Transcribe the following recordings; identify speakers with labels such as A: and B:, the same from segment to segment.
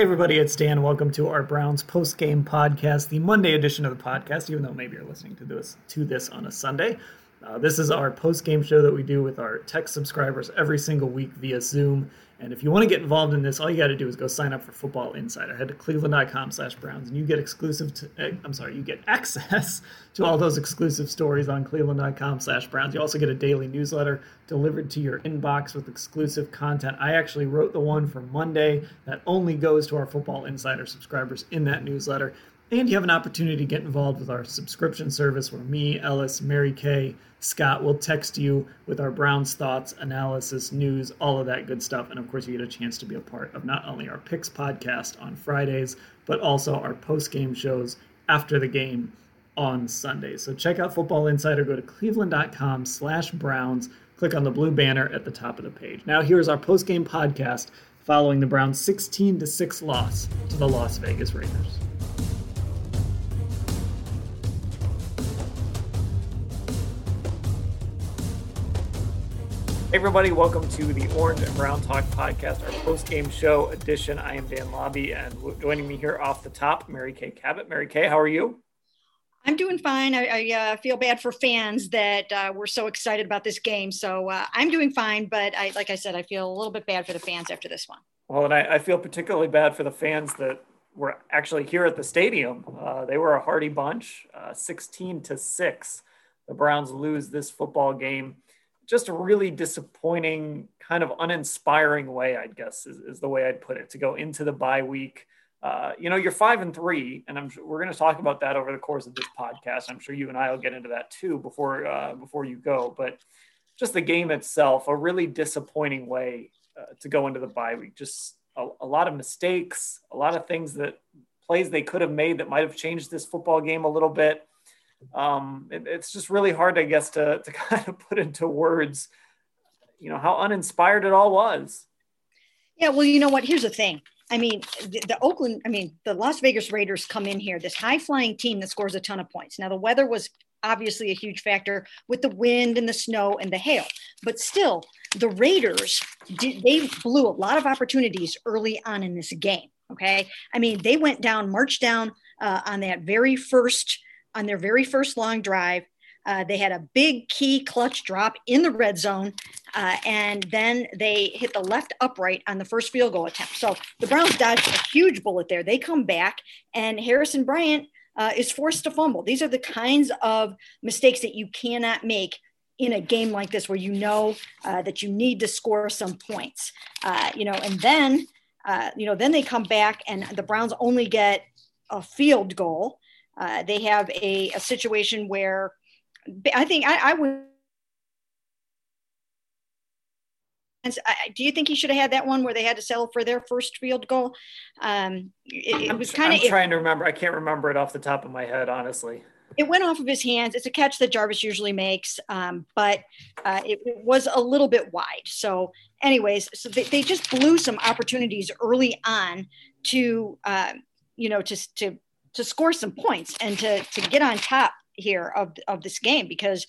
A: Hey everybody, it's Dan. Welcome to our Browns post-game podcast, the Monday edition of the podcast, even though maybe you're listening to this to this on a Sunday. Uh, this is our post-game show that we do with our tech subscribers every single week via Zoom. And if you want to get involved in this, all you got to do is go sign up for Football Insider. Head to cleveland.com slash Browns, and you get exclusive. To, uh, I'm sorry, you get access to all those exclusive stories on cleveland.com slash Browns. You also get a daily newsletter delivered to your inbox with exclusive content. I actually wrote the one for Monday that only goes to our Football Insider subscribers in that newsletter. And you have an opportunity to get involved with our subscription service where me, Ellis, Mary Kay, Scott will text you with our Browns thoughts, analysis, news, all of that good stuff. And of course, you get a chance to be a part of not only our picks podcast on Fridays, but also our post game shows after the game on Sundays. So check out Football Insider. Go to cleveland.com slash Browns. Click on the blue banner at the top of the page. Now, here's our post game podcast following the Browns' 16 6 loss to the Las Vegas Raiders. Hey everybody, welcome to the Orange and Brown Talk podcast, our post-game show edition. I am Dan Labbe, and joining me here off the top, Mary Kay Cabot. Mary Kay, how are you?
B: I'm doing fine. I, I uh, feel bad for fans that uh, were so excited about this game. So uh, I'm doing fine, but I, like I said, I feel a little bit bad for the fans after this one.
A: Well, and I, I feel particularly bad for the fans that were actually here at the stadium. Uh, they were a hearty bunch, uh, 16 to six. The Browns lose this football game just a really disappointing, kind of uninspiring way, I guess, is, is the way I'd put it, to go into the bye week. Uh, you know, you're five and three, and I'm we're going to talk about that over the course of this podcast. I'm sure you and I will get into that too before uh, before you go. But just the game itself, a really disappointing way uh, to go into the bye week. Just a, a lot of mistakes, a lot of things that plays they could have made that might have changed this football game a little bit um, it, it's just really hard, I guess, to, to kind of put into words, you know, how uninspired it all was.
B: Yeah, well, you know what? Here's the thing. I mean, the, the, Oakland, I mean, the Las Vegas Raiders come in here, this high flying team that scores a ton of points. Now, the weather was obviously a huge factor with the wind and the snow and the hail, but still, the Raiders, did, they blew a lot of opportunities early on in this game. Okay. I mean, they went down, marched down uh, on that very first on their very first long drive. Uh, they had a big key clutch drop in the red zone, uh, and then they hit the left upright on the first field goal attempt. So the Browns dodged a huge bullet there. They come back, and Harrison Bryant uh, is forced to fumble. These are the kinds of mistakes that you cannot make in a game like this, where you know uh, that you need to score some points. Uh, you know, and then uh, you know then they come back, and the Browns only get a field goal. Uh, they have a, a situation where I think I, I would. do you think he should have had that one where they had to settle for their first field goal? Um, it, it was kind of.
A: I'm trying to remember. I can't remember it off the top of my head, honestly.
B: It went off of his hands. It's a catch that Jarvis usually makes, um, but uh, it, it, was a little bit wide. So, anyways, so they, they just blew some opportunities early on to, uh, you know, to to to score some points and to to get on top here of of this game because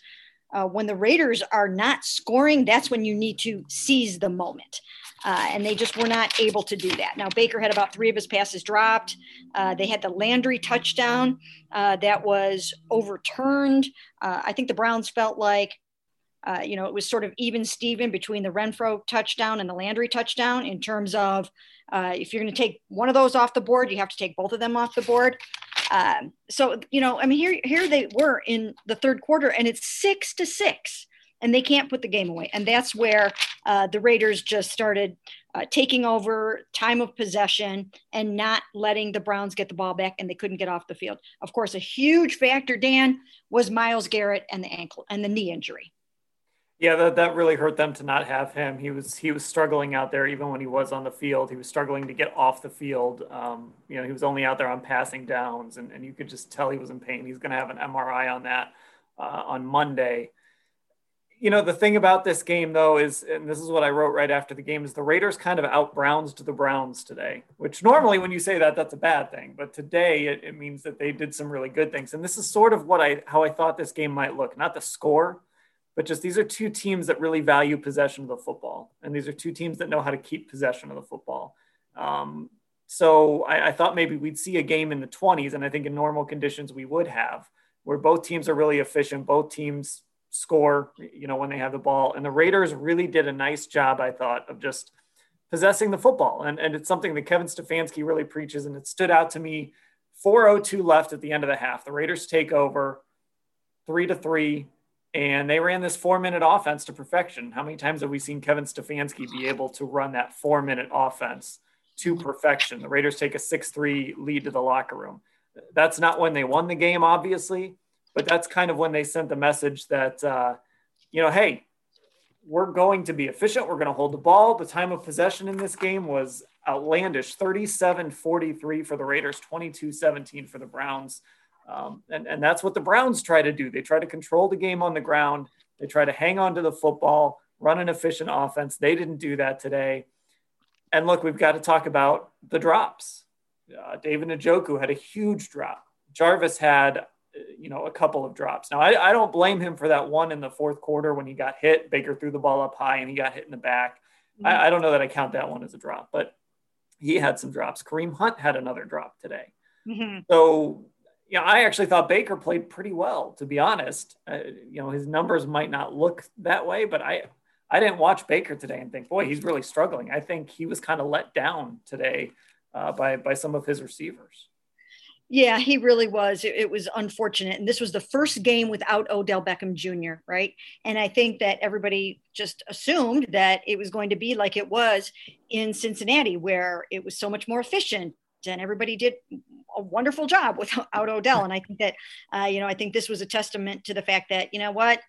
B: uh, when the Raiders are not scoring, that's when you need to seize the moment. Uh, and they just were not able to do that. Now, Baker had about three of his passes dropped. Uh, they had the Landry touchdown uh, that was overturned. Uh, I think the Browns felt like uh, you know, it was sort of even Steven between the Renfrow touchdown and the Landry touchdown in terms of uh, if you're going to take one of those off the board, you have to take both of them off the board. Um, so, you know, I mean, here, here they were in the third quarter and it's six to six and they can't put the game away. And that's where uh, the Raiders just started uh, taking over time of possession and not letting the Browns get the ball back, and they couldn't get off the field. Of course, a huge factor, Dan, was Myles Garrett and the ankle and the knee injury.
A: Yeah, that, that really hurt them to not have him. He was he was struggling out there even when he was on the field. He was struggling to get off the field. Um, you know, he was only out there on passing downs, and, and you could just tell he was in pain. He's going to have an MRI on that uh, on Monday you know, the thing about this game, though, is, and this is what I wrote right after the game, is the Raiders kind of out Browns to the Browns today, which normally when you say that, that's a bad thing. But today it, it, means that they did some really good things. And this is sort of what I, how I thought this game might look, not the score, but just these are two teams that really value possession of the football. And these are two teams that know how to keep possession of the football. Um, so I, I thought maybe we'd see a game in the 20s. And I think in normal conditions we would have, where both teams are really efficient. Both teams score, you know, when they have the ball. And the Raiders really did a nice job, I thought, of just possessing the football. And, and it's something that Kevin Stefanski really preaches. And it stood out to me 402 left at the end of the half. The Raiders take over three to three. And they ran this four minute offense to perfection. How many times have we seen Kevin Stefanski be able to run that four minute offense to perfection? The Raiders take a 6 3 lead to the locker room. That's not when they won the game, obviously, but that's kind of when they sent the message that, uh, you know, hey, we're going to be efficient. We're going to hold the ball. The time of possession in this game was outlandish 37 43 for the Raiders, 22 17 for the Browns. Um, and, and that's what the Browns try to do. They try to control the game on the ground, they try to hang on to the football, run an efficient offense. They didn't do that today. And look, we've got to talk about the drops. Uh, David Njoku had a huge drop. Jarvis had you know, a couple of drops. Now, I, I, don't blame him for that one in the fourth quarter when he got hit. Baker threw the ball up high and he got hit in the back. Mm-hmm. I, I, don't know that I count that one as a drop, but he had some drops. Kareem Hunt had another drop today. Mm-hmm. So, know, I actually thought Baker played pretty well, to be honest. Uh, you know, his numbers might not look that way, but I, I didn't watch Baker today and think, boy, he's really struggling. I think he was kind of let down today uh, by by some of his receivers.
B: Yeah, he really was. It, it, was unfortunate. And this was the first game without Odell Beckham Jr., right? And I think that everybody just assumed that it was going to be like it was in Cincinnati, where it was so much more efficient and everybody did a wonderful job without Odell. And I think that, uh, you know, I think this was a testament to the fact that, you know what,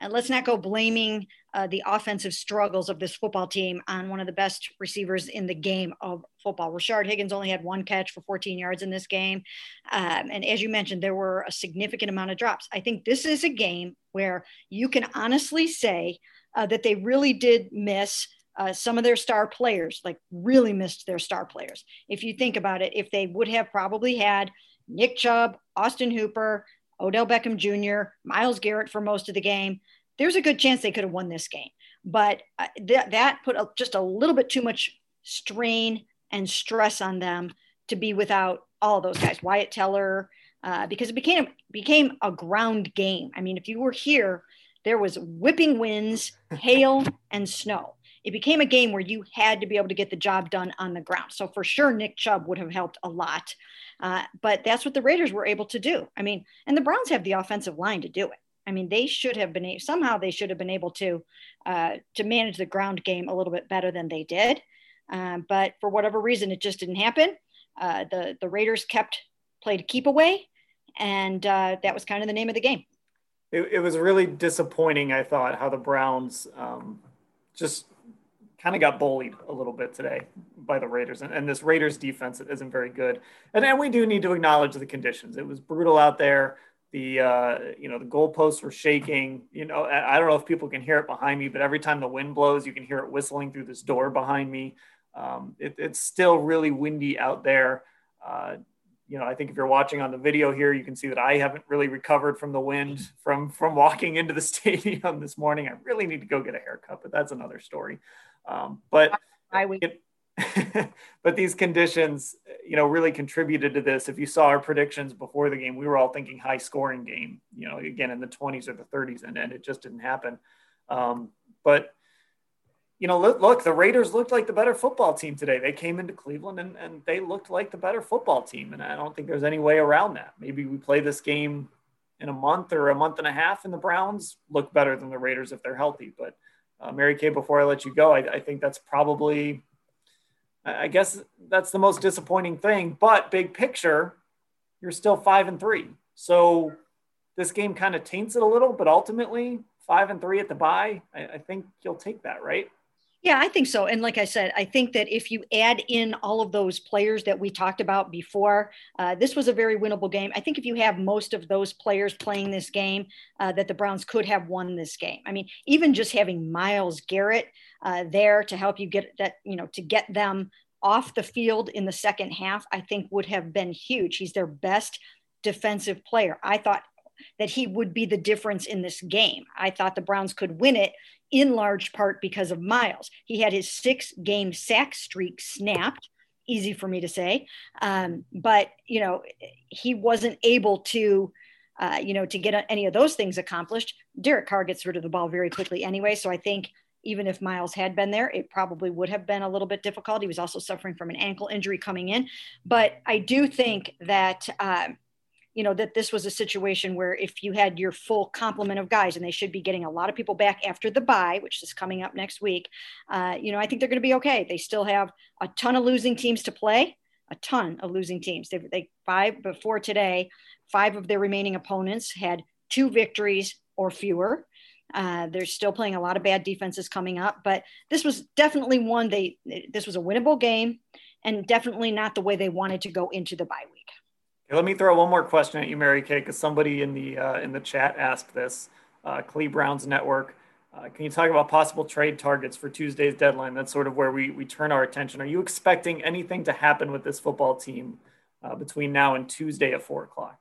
B: and let's not go blaming uh, the offensive struggles of this football team on one of the best receivers in the game of football. Rashard Higgins only had one catch for 14 yards in this game. Um, and as you mentioned, there were a significant amount of drops. I think this is a game where you can honestly say uh, that they really did miss. Uh, some of their star players, like really missed their star players. If you think about it, if they would have probably had Nick Chubb, Austin Hooper, Odell Beckham Jr., Myles Garrett for most of the game, there's a good chance they could have won this game. But uh, th- that put a, just a little bit too much strain and stress on them to be without all those guys, Wyatt Teller, uh, because it became became a ground game. I mean, if you were here, there was whipping winds, hail, and snow. It became a game where you had to be able to get the job done on the ground. So for sure, Nick Chubb would have helped a lot. Uh, but that's what the Raiders were able to do. I mean, and the Browns have the offensive line to do it. I mean, they should have been somehow they should have been able to uh, to manage the ground game a little bit better than they did. Um, but for whatever reason, it just didn't happen. Uh, the the Raiders kept played keep away, and uh, that was kind of the name of the game.
A: It, it was really disappointing. I thought how the Browns um, just kind of got bullied a little bit today by the Raiders. And, and this Raiders defense isn't very good. And we do need to acknowledge the conditions. It was brutal out there. The uh, you know the goalposts were shaking. You know I, I don't know if people can hear it behind me, but every time the wind blows, you can hear it whistling through this door behind me. Um, it, it's still really windy out there. Uh, you know, I think if you're watching on the video here, you can see that I haven't really recovered from the wind from from walking into the stadium this morning. I really need to go get a haircut, but that's another story. Um, but. It, but these conditions, you know, really contributed to this. If you saw our predictions before the game, we were all thinking high scoring game, you know, again in the 20s or the 30s, and, and it just didn't happen. Um, but you know, look, look, the Raiders looked like the better football team today. They came into Cleveland and, and they looked like the better football team. And I don't think there's any way around that. Maybe we play this game in a month or a month and a half, and the Browns look better than the Raiders if they're healthy. But uh, Mary Kay, before I let you go, I, I think that's probably, I guess that's the most disappointing thing. But big picture, you're still five and three. So this game kind of taints it a little, but ultimately five and three at the bye, I, I think you'll take that, right?
B: Yeah, I think so. And like I said, I think that if you add in all of those players that we talked about before, uh, this was a very winnable game. I think if you have most of those players playing this game, uh, that the Browns could have won this game. I mean, even just having Myles Garrett uh, there to help you get that, you know, to get them off the field in the second half, I think would have been huge. He's their best defensive player. I thought that he would be the difference in this game. I thought the Browns could win it in large part because of Myles. He had his six game sack streak snapped. Easy for me to say. Um, but, you know, he wasn't able to, uh, you know, to get any of those things accomplished. Derek Carr gets rid of the ball very quickly anyway. So I think even if Myles had been there, it probably would have been a little bit difficult. He was also suffering from an ankle injury coming in. But I do think that, uh, you know that this was a situation where if you had your full complement of guys and they should be getting a lot of people back after the bye which is coming up next week uh, you know i think they're going to be okay. They still have a ton of losing teams to play a ton of losing teams. They, they five before today five of their remaining opponents had two victories or fewer. Uh, they're still playing a lot of bad defenses coming up but this was definitely one they this was a winnable game and definitely not the way they wanted to go into the bye week
A: let me throw one more question at you, Mary Kay, because somebody in the uh, in the chat asked this. Uh, Clee Browns Network. Uh, can you talk about possible trade targets for Tuesday's deadline? That's sort of where we, we turn our attention. Are you expecting anything to happen with this football team uh, between now and Tuesday at four o'clock?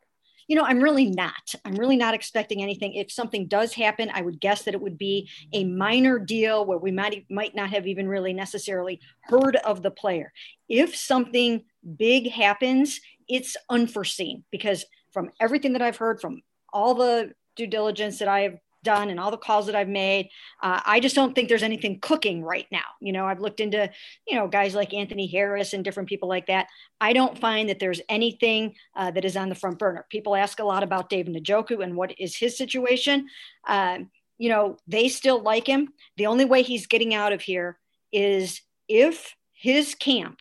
B: You know, I'm really not. I'm really not expecting anything. If something does happen, I would guess that it would be a minor deal where we might might not have even really necessarily heard of the player. If something big happens, it's unforeseen because from everything that I've heard from all the due diligence that I have done and all the calls that I've made, uh, I just don't think there's anything cooking right now. You know, I've looked into, you know, guys like Anthony Harris and different people like that. I don't find that there's anything uh, that is on the front burner. People ask a lot about David Njoku and what is his situation. Uh, you know, they still like him. The only way he's getting out of here is if his camp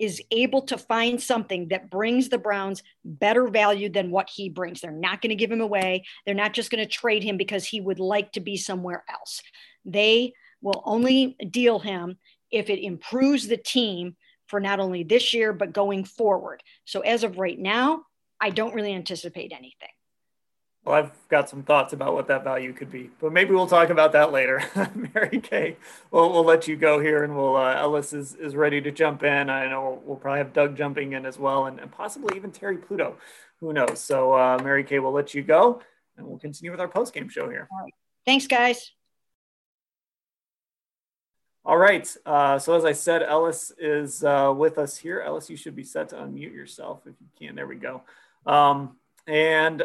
B: is able to find something that brings the Browns better value than what he brings. They're not going to give him away. They're not just going to trade him because he would like to be somewhere else. They will only deal him if it improves the team for not only this year, but going forward. So as of right now, I don't really anticipate anything.
A: Well, I've got some thoughts about what that value could be, but maybe we'll talk about that later. Mary Kay, we'll, we'll let you go here, and we'll uh, Ellis is, is ready to jump in. I know we'll, we'll probably have Doug jumping in as well, and, and possibly even Terry Pluto. Who knows? So, uh, Mary Kay, we'll let you go, and we'll continue with our post game show here.
B: Right. Thanks, guys.
A: All right. Uh, so as I said, Ellis is uh, with us here. Ellis, you should be set to unmute yourself if you can. There we go. Um, and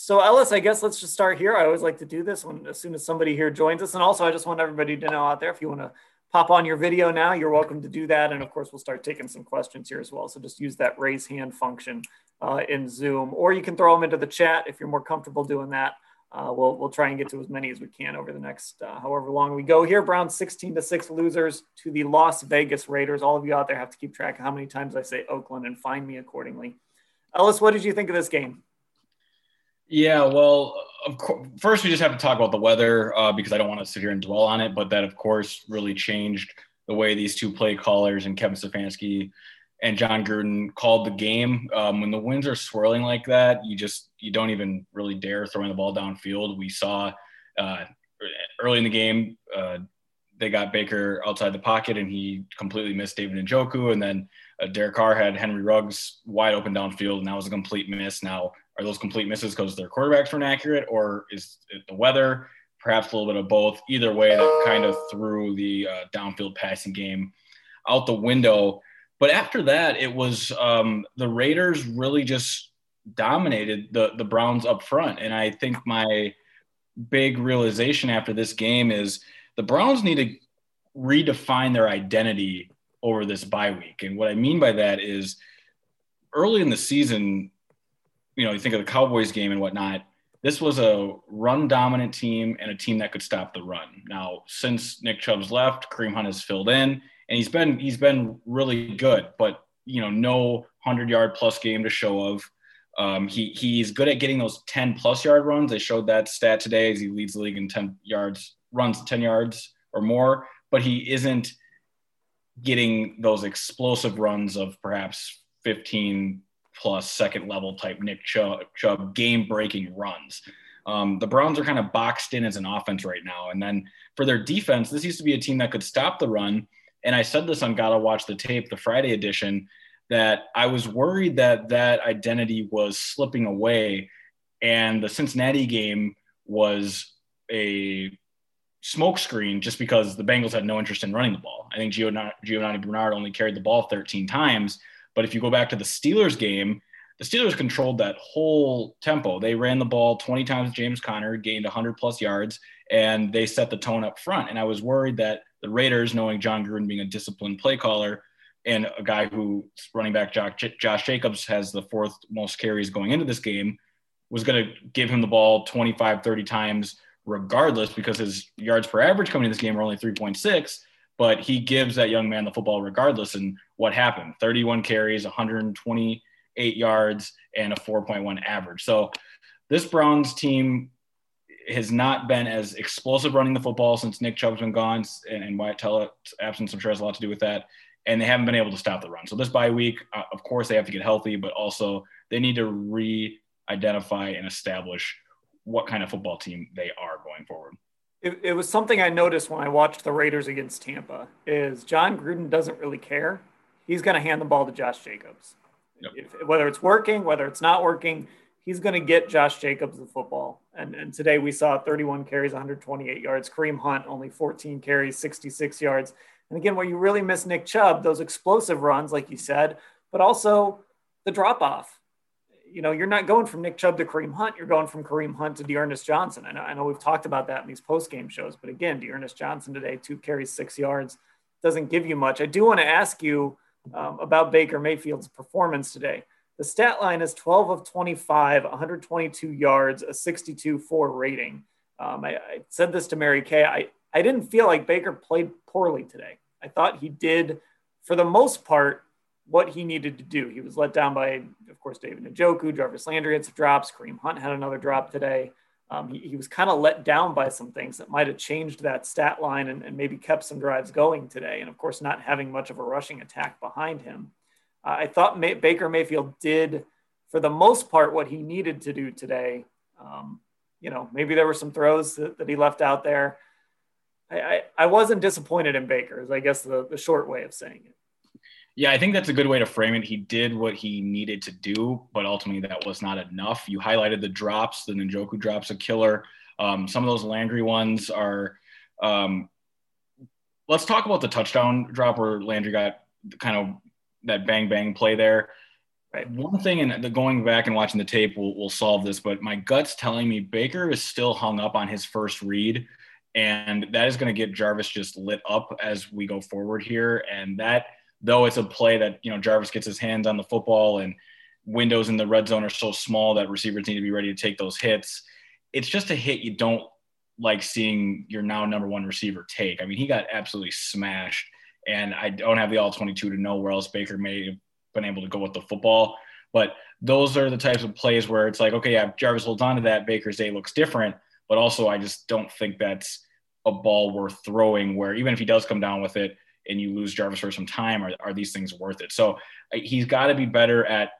A: so Ellis, I guess let's just start here. I always like to do this when as soon as somebody here joins us. And also I just want everybody to know out there, if you want to pop on your video now, you're welcome to do that. And of course, we'll start taking some questions here as well. So just use that raise hand function uh, in Zoom, or you can throw them into the chat if you're more comfortable doing that. Uh, we'll, we'll try and get to as many as we can over the next uh, however long we go here. Browns 16 to 6 losers to the Las Vegas Raiders. All of you out there have to keep track of how many times I say Oakland and find me accordingly. Ellis, what did you think of this game?
C: Yeah, well, of course, first we just have to talk about the weather uh, because I don't want to sit here and dwell on it, but that of course really changed the way these two play callers and Kevin Stefanski and Jon Gruden called the game. Um, when the winds are swirling like that, you just you don't even really dare throwing the ball downfield. We saw uh, early in the game uh, they got Baker outside the pocket and he completely missed David and Njoku, and then uh, Derek Carr had Henry Ruggs wide open downfield, and that was a complete miss. Now are those complete misses because their quarterbacks were inaccurate, or is it the weather? Perhaps a little bit of both. Either way, that kind of threw the uh, downfield passing game out the window. But after that, it was um, the Raiders really just dominated the the Browns up front, and I think my big realization after this game is the Browns need to redefine their identity over this bye week. And what I mean by that is early in the season, you know, you think of the Cowboys game and whatnot, this was a run dominant team and a team that could stop the run. Now, since Nick Chubb's left, Kareem Hunt has filled in and he's been he's been really good, but you know, no 100 yard plus game to show of. Um, he he's good at getting those 10 plus yard runs. They showed that stat today as he leads the league in 10 yards runs 10 yards or more, but he isn't getting those explosive runs of perhaps 15 plus second level type Nick Chubb, Chubb game breaking runs. Um, the Browns are kind of boxed in as an offense right now. And then for their defense, this used to be a team that could stop the run. And I said this on Gotta Watch the Tape, the Friday edition, that I was worried that that identity was slipping away. And the Cincinnati game was a smokescreen just because the Bengals had no interest in running the ball. I think Giovani, Giovani Bernard only carried the ball 13 times. But if you go back to the Steelers game, the Steelers controlled that whole tempo. They ran the ball 20 times. James Conner gained 100 plus yards, and they set the tone up front. And I was worried that the Raiders, knowing Jon Gruden being a disciplined play caller and a guy who running back Josh, Jacobs has the fourth most carries going into this game, was going to give him the ball 25, 30 times regardless because his yards per average coming in this game are only 3.6 but he gives that young man the football regardless. And what happened? 31 carries, 128 yards, and a 4.1 average. So this Browns team has not been as explosive running the football since Nick Chubb's been gone, and, and Wyatt Teller's absence, I'm sure, has a lot to do with that. And they haven't been able to stop the run. So this bye week, uh, of course, they have to get healthy, but also they need to re-identify and establish what kind of football team they are going forward
A: it, it was something I noticed when I watched the Raiders against Tampa is Jon Gruden doesn't really care. He's going to hand the ball to Josh Jacobs. Yep. If, whether it's working, whether it's not working, he's going to get Josh Jacobs the football. And, and today we saw 31 carries, 128 yards. Kareem Hunt only 14 carries, 66 yards. And again, where you really miss Nick Chubb, those explosive runs, like you said, but also the drop off you know, you're not going from Nick Chubb to Kareem Hunt. You're going from Kareem Hunt to D'Ernest Johnson. I know, I know we've talked about that in these post game shows, but again, D'Ernest Johnson today, two carries, six yards, doesn't give you much. I do want to ask you um, about Baker Mayfield's performance today. The stat line is 12 of 25, 122 yards, a 62 4 rating. Um, I, I, said this to Mary Kay. I, I didn't feel like Baker played poorly today. I thought he did, for the most part, what he needed to do. He was let down by, of course, David Njoku, Jarvis Landry had some drops. Kareem Hunt had another drop today. Um, he, he, was kind of let down by some things that might have changed that stat line and, and, maybe kept some drives going today. And of course, not having much of a rushing attack behind him. Uh, I thought May- Baker Mayfield did, for the most part, what he needed to do today. Um, you know, maybe there were some throws that, that he left out there. I, I, I wasn't disappointed in Baker, is I guess the, the short way of saying it.
C: Yeah, I think that's a good way to frame it. He did what he needed to do, but ultimately that was not enough. You highlighted the drops, the Njoku drops, a killer. Um, some of those Landry ones are. Um, let's talk about the touchdown drop where Landry got kind of that bang bang play there. Right. One thing, and going back and watching the tape will, will solve this, but my gut's telling me Baker is still hung up on his first read, and that is going to get Jarvis just lit up as we go forward here, and that – though it's a play that you know Jarvis gets his hands on the football and windows in the red zone are so small that receivers need to be ready to take those hits. It's just a hit you don't like seeing your now number one receiver take. I mean, he got absolutely smashed, and I don't have the all 22 to know where else Baker may have been able to go with the football. But those are the types of plays where it's like, okay, yeah, Jarvis holds on to that. Baker's day looks different, but also I just don't think that's a ball worth throwing. Where even if he does come down with it, and you lose Jarvis for some time, are, are these things worth it? So he's got to be better at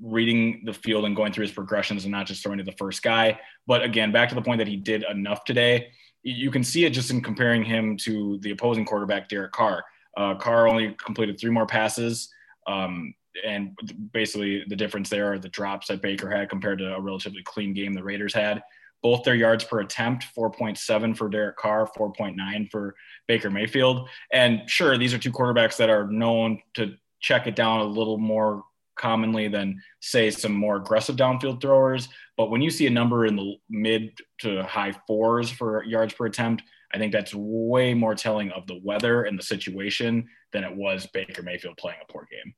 C: reading the field and going through his progressions and not just throwing to the first guy. But again, back to the point that he did enough today. You can see it just in comparing him to the opposing quarterback, Derek Carr. Uh, Carr only completed three more passes. Um, and basically, the difference there are the drops that Baker had compared to a relatively clean game the Raiders had both their yards per attempt 4.7 for Derek Carr, 4.9 for Baker Mayfield. And sure, these are two quarterbacks that are known to check it down a little more commonly than say some more aggressive downfield throwers. But when you see a number in the mid to high fours for yards per attempt, I think that's way more telling of the weather and the situation than it was Baker Mayfield playing a poor game.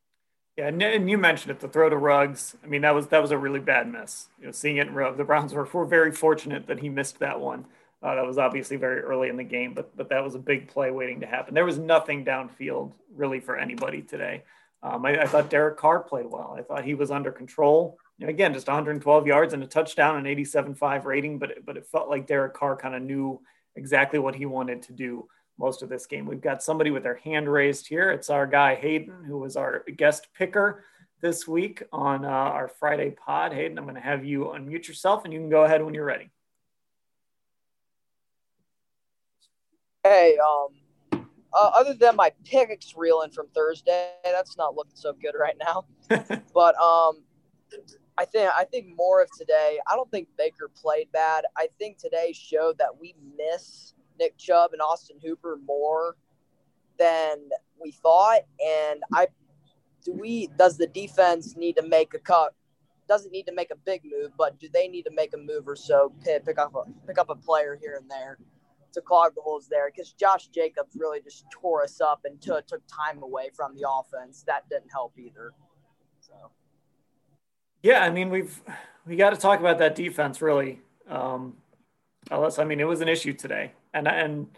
A: Yeah, and you mentioned it, the throw to Ruggs. I mean, that was that was a really bad miss. You know, seeing it in Ruggs, the Browns were, were very fortunate that he missed that one. Uh, that was obviously very early in the game, but but that was a big play waiting to happen. There was nothing downfield really for anybody today. Um, I, I, thought Derek Carr played well. I thought he was under control. You know, again, just 112 yards and a touchdown and 87.5 rating, but it, but it felt like Derek Carr kind of knew exactly what he wanted to do most of this game. We've got somebody with their hand raised here. It's our guy Hayden, who was our guest picker this week on uh, our Friday pod. Hayden, I'm going to have you unmute yourself, and you can go ahead when you're ready.
D: Hey, um, uh, other than my picks reeling from Thursday, that's not looking so good right now. but um, I think I think more of today. I don't think Baker played bad. I think today showed that we miss Nick Chubb and Austin Hooper more than we thought. And I do we does the defense need to make a cut? Doesn't need to make a big move, but do they need to make a move or so? Pick, up a pick up a player here and there to clog the holes there because Josh Jacobs really just tore us up and t- took time away from the offense. That didn't help either. So.
A: Yeah, I mean we've we got to talk about that defense really. Um, Ellis, I mean it was an issue today, and and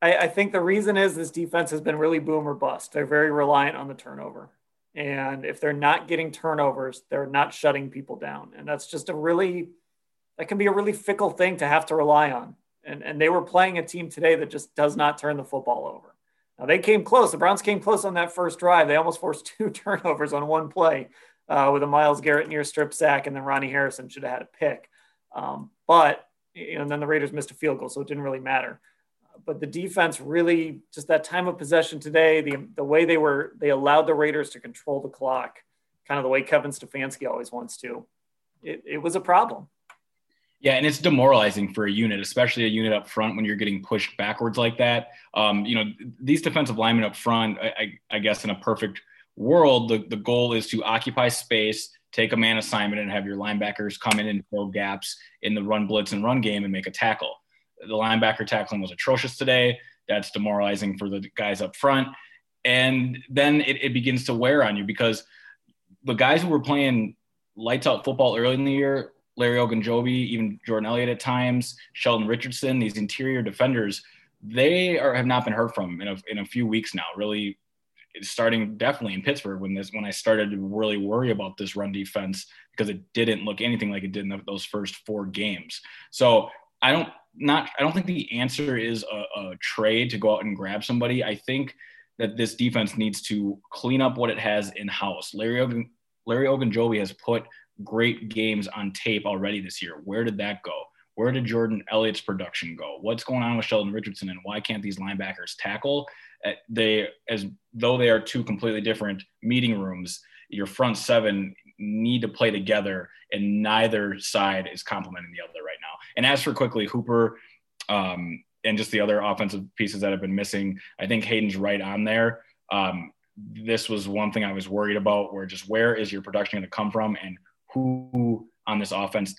A: I, I think the reason is this defense has been really boom or bust. They're very reliant on the turnover, and if they're not getting turnovers, they're not shutting people down, and that's just a really that can be a really fickle thing to have to rely on. And and they were playing a team today that just does not turn the football over. Now they came close. The Browns came close on that first drive. They almost forced two turnovers on one play uh, with a Myles Garrett near strip sack, and then Ronnie Harrison should have had a pick. Um, but and then the Raiders missed a field goal, so it didn't really matter. But the defense really just that time of possession today, the the way they were they allowed the Raiders to control the clock, kind of the way Kevin Stefanski always wants to. It, it was a problem.
C: Yeah, and it's demoralizing for a unit, especially a unit up front when you're getting pushed backwards like that. Um, you know, these defensive linemen up front, I, I, I guess in a perfect world, the, the goal is to occupy space, take a man assignment, and have your linebackers come in and fill gaps in the run blitz and run game and make a tackle. The linebacker tackling was atrocious today. That's demoralizing for the guys up front. And then it, it begins to wear on you because the guys who were playing lights out football early in the year, Larry Ogunjobi, even Jordan Elliott at times, Sheldon Richardson, these interior defenders, they are have not been heard from in a, in a few weeks now. Really, starting definitely in Pittsburgh when this when I started to really worry about this run defense because it didn't look anything like it did in those first four games. So I don't not I don't think the answer is a, a trade to go out and grab somebody. I think that this defense needs to clean up what it has in house. Larry Ogun, Larry Ogunjobi has put great games on tape already this year. Where did that go? Where did Jordan Elliott's production go? What's going on with Sheldon Richardson and why can't these linebackers tackle? Uh, they, as though they are two completely different meeting rooms, your front seven need to play together, and neither side is complementing the other right now. And as for quickly, Hooper um, and just the other offensive pieces that have been missing, I think Hayden's right on there. Um, this was one thing I was worried about, where just where is your production going to come from, and who on this offense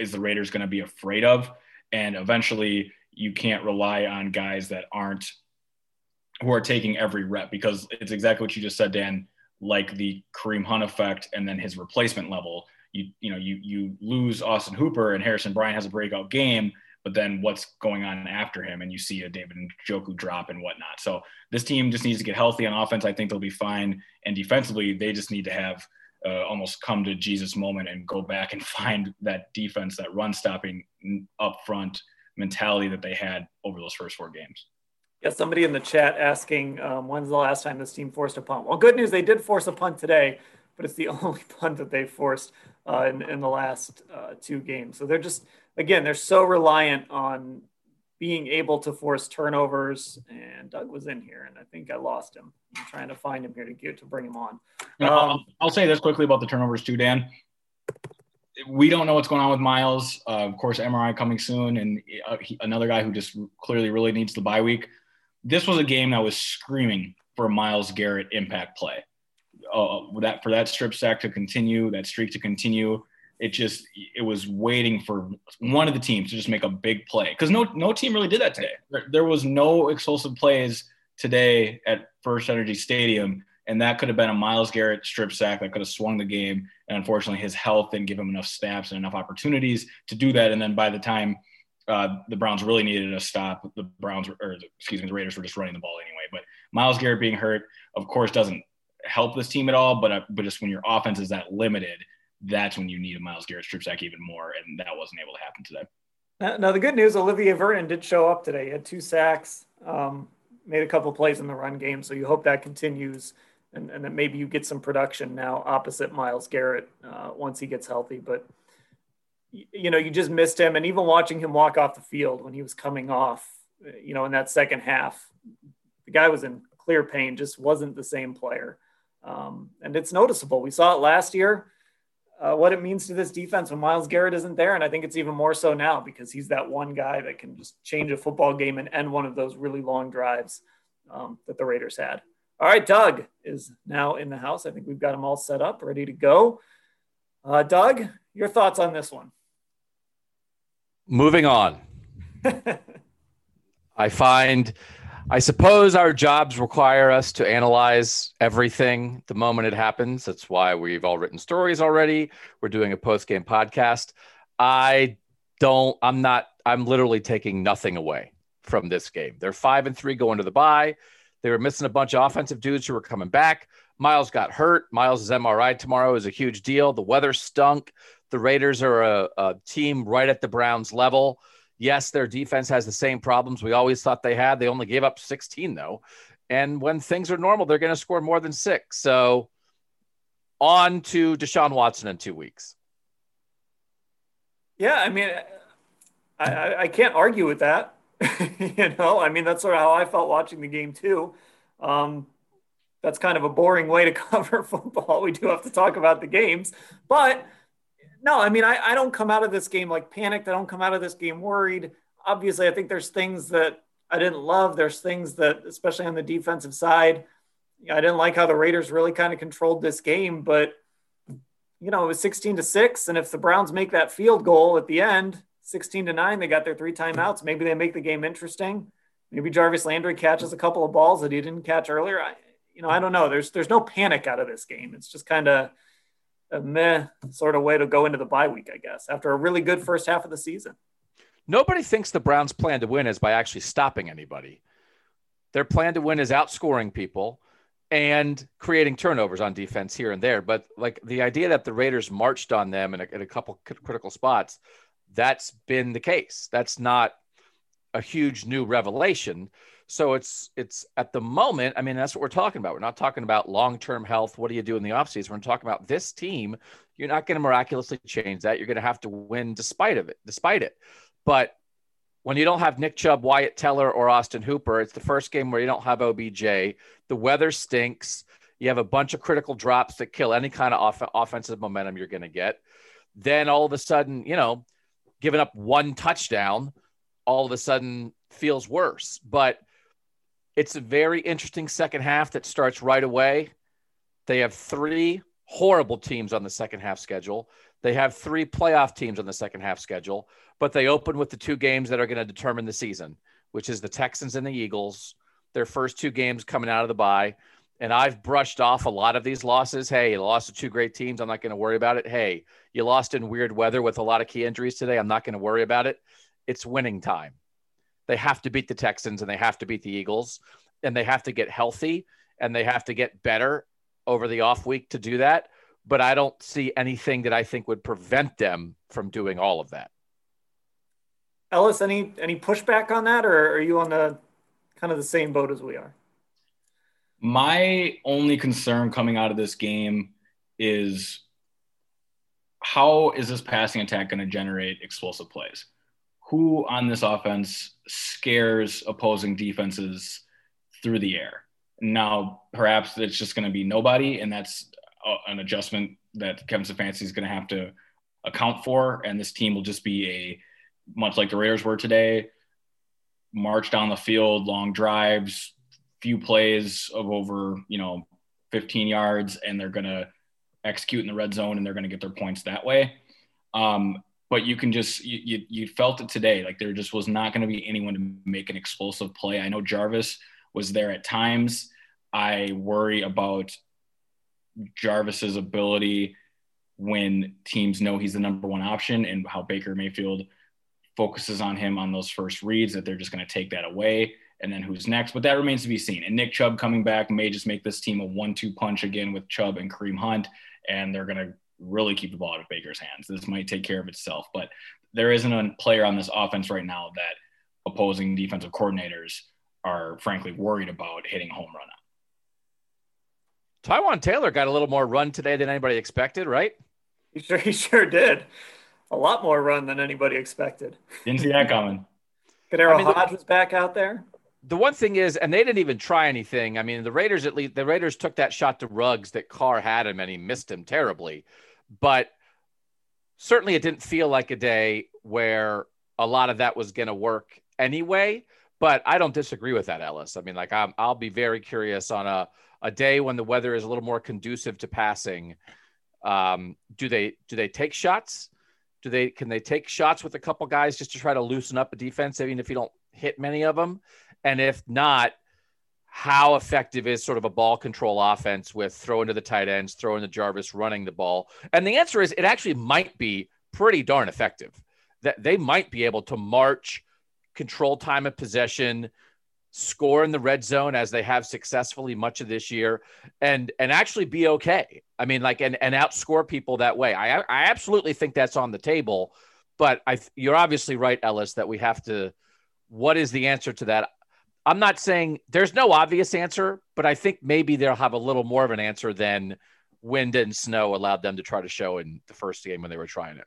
C: is the Raiders going to be afraid of? And eventually, you can't rely on guys that aren't who are taking every rep because it's exactly what you just said, Dan. Like the Kareem Hunt effect, and then his replacement level. You you know you you lose Austin Hooper and Harrison Bryant has a breakout game, but then what's going on after him, and you see a David Njoku drop and whatnot. So this team just needs to get healthy on offense. I think they'll be fine, and defensively, they just need to have uh, almost come to Jesus moment and go back and find that defense, that run stopping up front mentality that they had over those first four games.
A: Yeah, somebody in the chat asking um, when's the last time this team forced a punt? Well, good news, they did force a punt today, but it's the only punt that they forced uh, in, in the last uh, two games. So they're just, again, they're so reliant on being able to force turnovers. And Doug was in here, and I think I lost him. I'm trying to find him here to get to bring him on.
C: Um, I'll, I'll, say this quickly about the turnovers too, Dan. We don't know what's going on with Myles. Uh, of course, MRI coming soon, and uh, he, another guy who just clearly really needs the bye week. This was a game that was screaming for a Myles Garrett impact play. uh, that for that strip sack to continue, that streak to continue, it just it was waiting for one of the teams to just make a big play because no no team really did that today. There, there was no explosive plays today at First Energy Stadium, and that could have been a Myles Garrett strip sack that could have swung the game. And unfortunately, his health didn't give him enough snaps and enough opportunities to do that. And then by the time uh, the Browns really needed a stop, the Browns or excuse me, the Raiders were just running the ball anyway. But Myles Garrett being hurt, of course, doesn't help this team at all. But uh, but just when your offense is that limited, that's when you need a Myles Garrett strip sack even more, and that wasn't able to happen today.
A: Now, the good news, Olivier Vernon did show up today. He had two sacks, um, made a couple plays in the run game, so you hope that continues and, and that maybe you get some production now opposite Myles Garrett uh, once he gets healthy. But you know, you just missed him, and even watching him walk off the field when he was coming off, you know, in that second half, the guy was in clear pain, just wasn't the same player. Um, and it's noticeable. We saw it last year, uh, what it means to this defense when Myles Garrett isn't there. And I think it's even more so now because he's that one guy that can just change a football game and end one of those really long drives um, that the Raiders had. All right, Doug is now in the house. I think we've got him all set up, ready to go. Uh, Doug, your thoughts on this one?
E: Moving on. I find I suppose our jobs require us to analyze everything the moment it happens. That's why we've all written stories already. We're doing a post game podcast. I don't, I'm not, I'm literally taking nothing away from this game. They're five and three going to the bye. They were missing a bunch of offensive dudes who were coming back. Myles got hurt. Myles' MRI tomorrow is a huge deal. The weather stunk. The Raiders are a, a team right at the Browns level. Yes, their defense has the same problems we always thought they had. They only gave up 16, though. And when things are normal, they're going to score more than six. So on to Deshaun Watson in two weeks.
A: Yeah, I mean, I, I can't argue with that. you know, I mean, that's sort of how I felt watching the game, too. Um, that's kind of a boring way to cover football. We do have to talk about the games, but no, I mean, I, I don't come out of this game like panicked. I don't come out of this game worried. Obviously, I think there's things that I didn't love. There's things that, especially on the defensive side, I didn't like how the Raiders really kind of controlled this game. But, you know, it was 16 to 6. And if the Browns make that field goal at the end, 16 to 9, they got their three timeouts. Maybe they make the game interesting. Maybe Jarvis Landry catches a couple of balls that he didn't catch earlier. I, you know, I don't know. There's there's no panic out of this game. It's just kind of a meh sort of way to go into the bye week, I guess, after a really good first half of the season.
E: Nobody thinks the Browns' plan to win is by actually stopping anybody. Their plan to win is outscoring people and creating turnovers on defense here and there. But like the idea that the Raiders marched on them in a, in a couple critical spots, that's been the case. That's not a huge new revelation. So it's it's at the moment, I mean, that's what we're talking about. We're not talking about long-term health. What do you do in the offseason? We're talking about this team. You're not going to miraculously change that. You're going to have to win despite of it, despite it. But when you don't have Nick Chubb, Wyatt Teller, or Austin Hooper, it's the first game where you don't have OBJ. The weather stinks. You have a bunch of critical drops that kill any kind of off- offensive momentum you're going to get. Then all of a sudden, you know, giving up one touchdown, all of a sudden feels worse. But it's a very interesting second half that starts right away. They have three horrible teams on the second half schedule. They have three playoff teams on the second half schedule, but they open with the two games that are going to determine the season, which is the Texans and the Eagles. Their first two games coming out of the bye. And I've brushed off a lot of these losses. Hey, you lost to two great teams. I'm not going to worry about it. Hey, you lost in weird weather with a lot of key injuries today. I'm not going to worry about it. It's winning time. They have to beat the Texans and they have to beat the Eagles and they have to get healthy and they have to get better over the off week to do that. But I don't see anything that I think would prevent them from doing all of that.
A: Ellis, any any pushback on that, or are you on the kind of the same boat as we are?
C: My only concern coming out of this game is how is this passing attack going to generate explosive plays? Who on this offense scares opposing defenses through the air. Now, perhaps it's just going to be nobody, and that's an adjustment that Kevin Stefanski is going to have to account for. And this team will just be a much like the Raiders were today, march down the field, long drives, few plays of over, you know, 15 yards and they're going to execute in the red zone and they're going to get their points that way. Um, but you can just you, you, you felt it today like there just was not going to be anyone to make an explosive play. I know Jarvis was there at times. I worry about Jarvis's ability when teams know he's the number one option and how Baker Mayfield focuses on him on those first reads that they're just going to take that away and then who's next but that remains to be seen and Nick Chubb coming back may just make this team a one-two punch again with Chubb and Kareem Hunt and they're going to really keep the ball out of Baker's hands this might take care of itself but there isn't a player on this offense right now that opposing defensive coordinators are frankly worried about hitting home run
E: on. Taywan Taylor got a little more run today than anybody expected, right?
A: He sure he sure did. A lot more run than anybody expected.
C: Didn't see that coming.
A: KhaDarel I mean, Hodge was back out there.
E: The one thing is, and they didn't even try anything. I mean, the Raiders at least the Raiders took that shot to Ruggs that Carr had him and he missed him terribly. But certainly it didn't feel like a day where a lot of that was going to work anyway. But I don't disagree with that, Ellis. I mean, like i will be very curious on a, a day when the weather is a little more conducive to passing. Um, do they do they take shots? Do they can they take shots with a couple guys just to try to loosen up a defense, even if you don't hit many of them? And if not, how effective is sort of a ball control offense with throwing to the tight ends, throwing to Jarvis, running the ball? And the answer is it actually might be pretty darn effective. That they might be able to march control time of possession, score in the red zone as they have successfully much of this year, and and actually be okay. I mean, like and and outscore people that way. I I absolutely think that's on the table, but I you're obviously right, Ellis, that we have to. What is the answer to that? I'm not saying there's no obvious answer, but I think maybe they'll have a little more of an answer than wind and snow allowed them to try to show in the first game when they were trying it.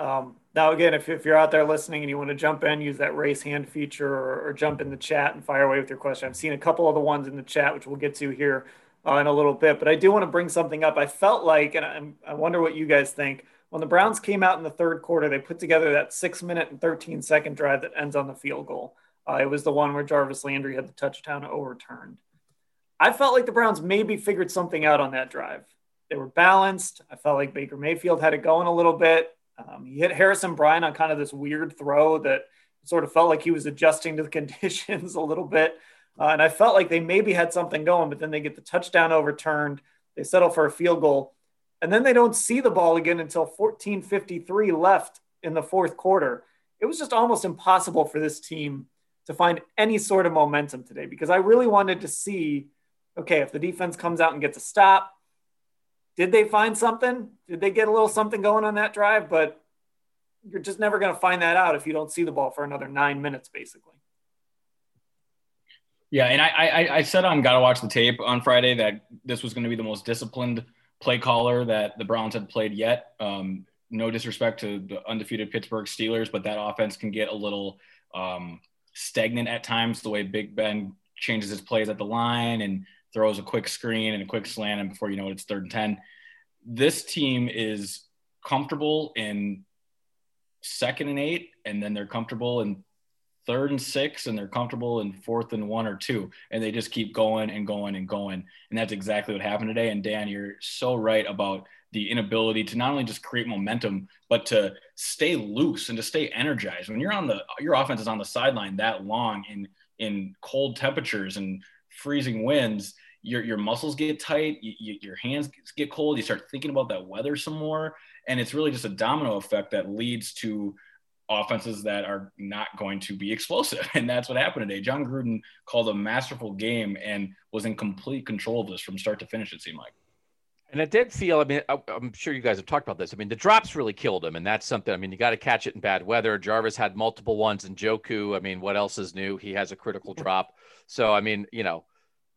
A: Um, now, again, if, if you're out there listening and you want to jump in, use that raise hand feature or, or, jump in the chat and fire away with your question. I've seen a couple of the ones in the chat, which we'll get to here uh, in a little bit. But I do want to bring something up. I felt like, and I, I wonder what you guys think, when the Browns came out in the third quarter, they put together that six minute and 13 second drive that ends on the field goal. Uh, it was the one where Jarvis Landry had the touchdown overturned. I felt like the Browns maybe figured something out on that drive. They were balanced. I felt like Baker Mayfield had it going a little bit. Um, he hit Harrison Bryant on kind of this weird throw that sort of felt like he was adjusting to the conditions a little bit. Uh, and I felt like they maybe had something going, but then they get the touchdown overturned. They settle for a field goal. And then they don't see the ball again until 1453 left in the fourth quarter. It was just almost impossible for this team to find any sort of momentum today because I really wanted to see okay, if the defense comes out and gets a stop, did they find something? Did they get a little something going on that drive? But you're just never going to find that out if you don't see the ball for another nine minutes, basically.
C: Yeah, and I, I, I said on Gotta Watch the Tape on Friday that this was going to be the most disciplined play caller that the Browns had played yet. Um, no disrespect to the undefeated Pittsburgh Steelers, but that offense can get a little um, stagnant at times. The way Big Ben changes his plays at the line and throws a quick screen and a quick slant, and before you know it, it's third and 10. This team is comfortable in second and eight, and then they're comfortable in third and six, and they're comfortable in fourth and one or two, and they just keep going and going and going. And that's exactly what happened today. And Dan, you're so right about the inability to not only just create momentum, but to stay loose and to stay energized. When you're on the your offense is on the sideline that long in in cold temperatures and freezing winds, your, your muscles get tight, you, you, your hands get cold, you start thinking about that weather some more. And it's really just a domino effect that leads to offenses that are not going to be explosive. And that's what happened today. Jon Gruden called a masterful game and was in complete control of this from start to finish, it seemed like.
E: And it did feel, I mean, I'm sure you guys have talked about this. I mean, the drops really killed him. And that's something, I mean, you got to catch it in bad weather. Jarvis had multiple ones and Njoku. I mean, what else is new? He has a critical drop. So, I mean, you know,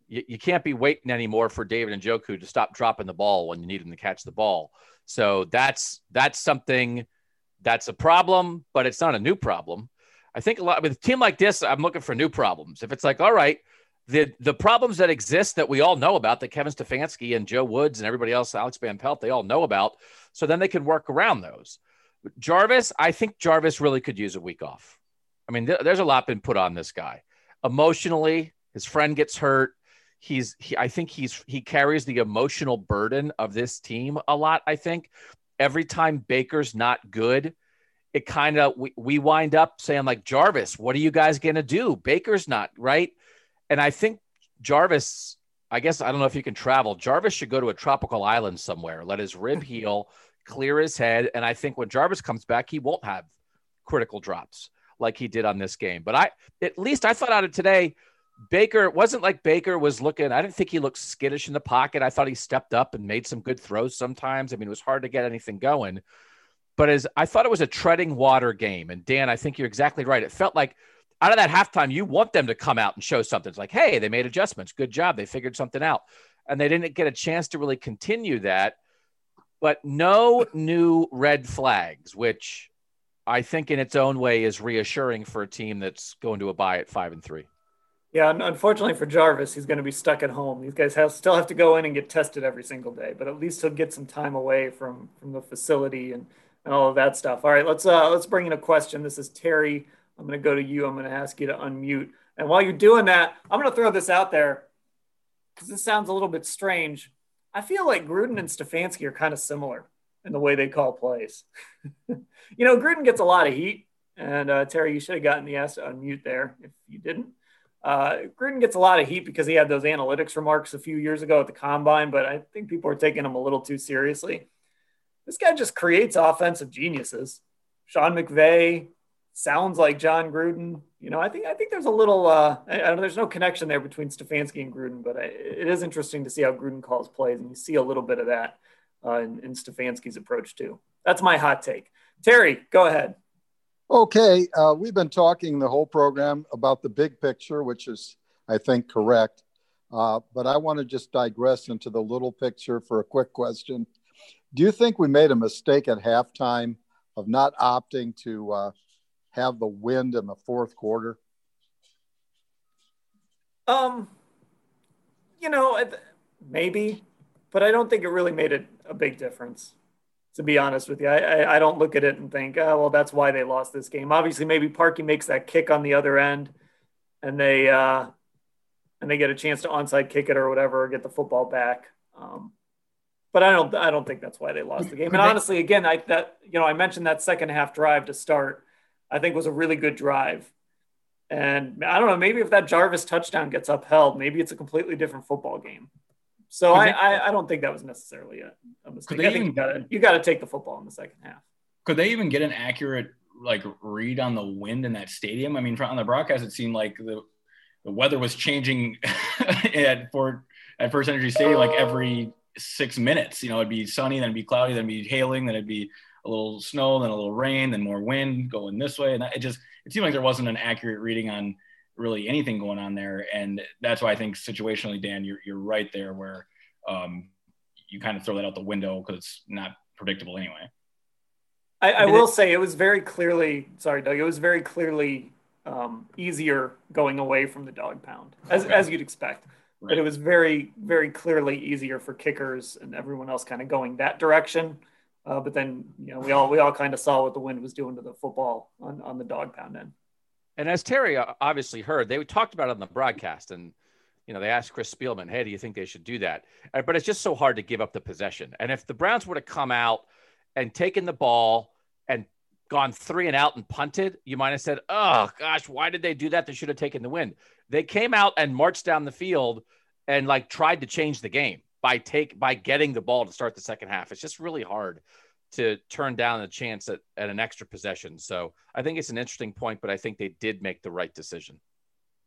E: you, you can't be waiting anymore for David Njoku to stop dropping the ball when you need them to catch the ball. So that's that's something that's a problem, but it's not a new problem. I think a lot with a team like this, I'm looking for new problems. If it's like, all right, the the problems that exist that we all know about, that Kevin Stefanski and Joe Woods and everybody else, Alex Van Pelt, they all know about. So then they can work around those. Jarvis, I think Jarvis really could use a week off. I mean, th- there's a lot been put on this guy. Emotionally, his friend gets hurt he's he, I think he's he carries the emotional burden of this team a lot. I think every time Baker's not good, it kind of we, we wind up saying like Jarvis, what are you guys gonna do? Baker's not right, and I think Jarvis. I guess I don't know if you can travel. Jarvis should go to a tropical island somewhere, let his rib heal, clear his head, and I think when Jarvis comes back, he won't have critical drops like he did on this game. But I, at least I thought out of today, Baker it wasn't like Baker was looking. I didn't think he looked skittish in the pocket. I thought he stepped up and made some good throws sometimes. I mean, it was hard to get anything going. But as I thought it was a treading water game. And Dan, I think you're exactly right. It felt like out of that halftime, you want them to come out and show something. It's like, hey, they made adjustments. Good job. They figured something out. And they didn't get a chance to really continue that. But no new red flags, which I think in its own way is reassuring for a team that's going to a bye at five and three.
A: Yeah, unfortunately for Jarvis, he's going to be stuck at home. These guys have, still have to go in and get tested every single day, but at least he'll get some time away from from the facility and, and all of that stuff. All right, let's uh, let's bring in a question. This is Terry. I'm going to go to you. I'm going to ask you to unmute. And while you're doing that, I'm going to throw this out there because this sounds a little bit strange. I feel like Gruden and Stefanski are kind of similar in the way they call plays. you know, Gruden gets a lot of heat, and uh, Terry, you should have gotten the ass to unmute there if you didn't. Uh, Gruden gets a lot of heat because he had those analytics remarks a few years ago at the combine, but I think people are taking him a little too seriously. This guy just creates offensive geniuses. Sean McVay sounds like Jon Gruden. You know, I think I think there's a little. Uh, I, I there's no connection there between Stefanski and Gruden, but I, it is interesting to see how Gruden calls plays, and you see a little bit of that uh, in, in Stefanski's approach too. That's my hot take. Terry, go ahead.
F: Okay, uh, we've been talking the whole program about the big picture, which is, I think, correct. Uh, but I want to just digress into the little picture for a quick question. Do you think we made a mistake at halftime of not opting to uh, have the wind in the fourth quarter?
A: Um, you know, maybe, but I don't think it really made it a big difference to be honest with you. I, I, I, don't look at it and think, oh, well, that's why they lost this game. Obviously, maybe Parkey makes that kick on the other end and they uh, and they get a chance to onside kick it or whatever, or get the football back. Um, but I don't I don't think that's why they lost the game. And honestly, again, I that you know I mentioned that second half drive to start, I think was a really good drive. And I don't know, maybe if that Jarvis touchdown gets upheld, maybe it's a completely different football game. So I, I, I, don't think that was necessarily a, a mistake. I think even, you got you got to take the football in the second half.
C: Could they even get an accurate like read on the wind in that stadium? I mean, on the broadcast, it seemed like the the weather was changing at for at FirstEnergy Stadium like every six minutes. You know, it'd be sunny, then it'd be cloudy, then it'd be hailing, then it'd be a little snow, then a little rain, then more wind going this way, and it just it seemed like there wasn't an accurate reading on really anything going on there. And that's why I think situationally, Dan, you're, you're right there where um, you kind of throw that out the window because it's not predictable anyway.
A: I, I will it, say it was very clearly, sorry, Doug, it was very clearly um, easier going away from the dog pound as, okay. as you'd expect. Right. But it was very, very clearly easier for kickers and everyone else kind of going that direction. Uh, but then, you know, we all we all kind of saw what the wind was doing to the football on, on the dog pound end.
E: And as Terry uh, obviously heard, they talked about it on the broadcast, and you know they asked Chris Spielman, "Hey, do you think they should do that?" Uh, but it's just so hard to give up the possession. And if the Browns were to come out and taken the ball and gone three and out and punted, you might have said, "Oh gosh, why did they do that? They should have taken the win." They came out and marched down the field and like tried to change the game by take by getting the ball to start the second half. It's just really hard to turn down a chance at, at an extra possession. So I think it's an interesting point, but I think they did make the right decision.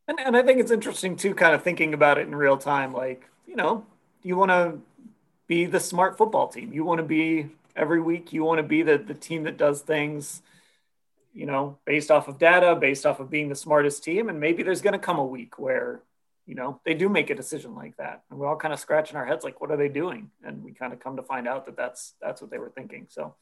A: And, and I think it's interesting too, kind of thinking about it in real time. Like, you know, you want to be the smart football team. You want to be every week, you want to be the, the team that does things, you know, based off of data, based off of being the smartest team. And maybe there's going to come a week where you know, they do make a decision like that. And we're all kind of scratching our heads like, what are they doing? And we kind of come to find out that that's, that's what they were thinking. So,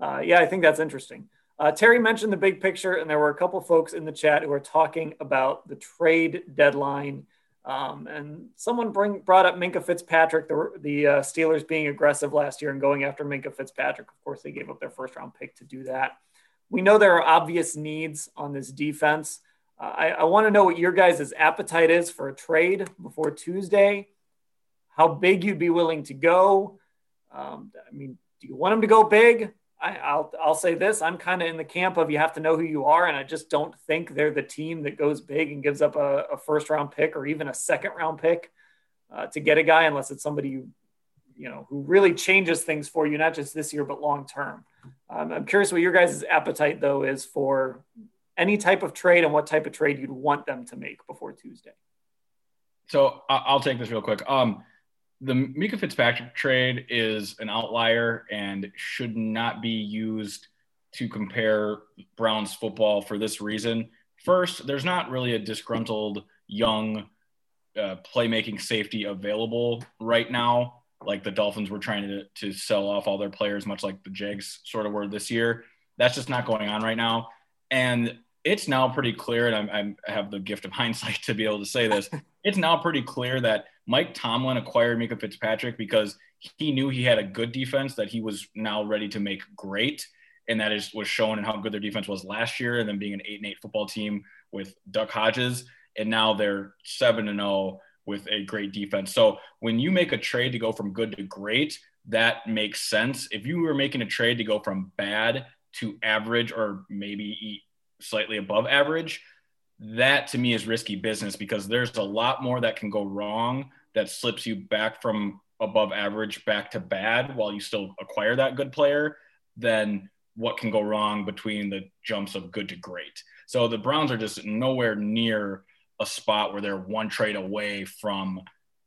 A: uh, yeah, I think that's interesting. Uh, Terry mentioned the big picture, and there were a couple folks in the chat who were talking about the trade deadline. Um, and someone bring, brought up Minkah Fitzpatrick, the, the uh, Steelers being aggressive last year and going after Minkah Fitzpatrick. Of course, they gave up their first round pick to do that. We know there are obvious needs on this defense. I, I want to know what your guys' appetite is for a trade before Tuesday, how big you'd be willing to go. Um, I mean, do you want them to go big? I, will I'll say this: I'm kind of in the camp of you have to know who you are, and I just don't think they're the team that goes big and gives up a, a first round pick or even a second round pick uh, to get a guy, unless it's somebody you you know who really changes things for you, not just this year but long term. Um, I'm curious what your guys' appetite though is for any type of trade and what type of trade you'd want them to make before Tuesday.
C: So I'll take this real quick. Um, the Minkah Fitzpatrick trade is an outlier and should not be used to compare Browns football for this reason. First, there's not really a disgruntled young uh, playmaking safety available right now. Like the Dolphins were trying to, to sell off all their players, much like the Jags sort of were this year. That's just not going on right now. And it's now pretty clear, and I'm, I'm, i have the gift of hindsight to be able to say this. it's now pretty clear that Mike Tomlin acquired Minkah Fitzpatrick because he knew he had a good defense that he was now ready to make great. And that is was shown in how good their defense was last year, and then being an eight and eight football team with Duck Hodges, and now they're seven and zero oh with a great defense. So when you make a trade to go from good to great, that makes sense. If you were making a trade to go from bad to average or maybe slightly above average, that to me is risky business because there's a lot more that can go wrong that slips you back from above average back to bad while you still acquire that good player than what can go wrong between the jumps of good to great. So the Browns are just nowhere near a spot where they're one trade away from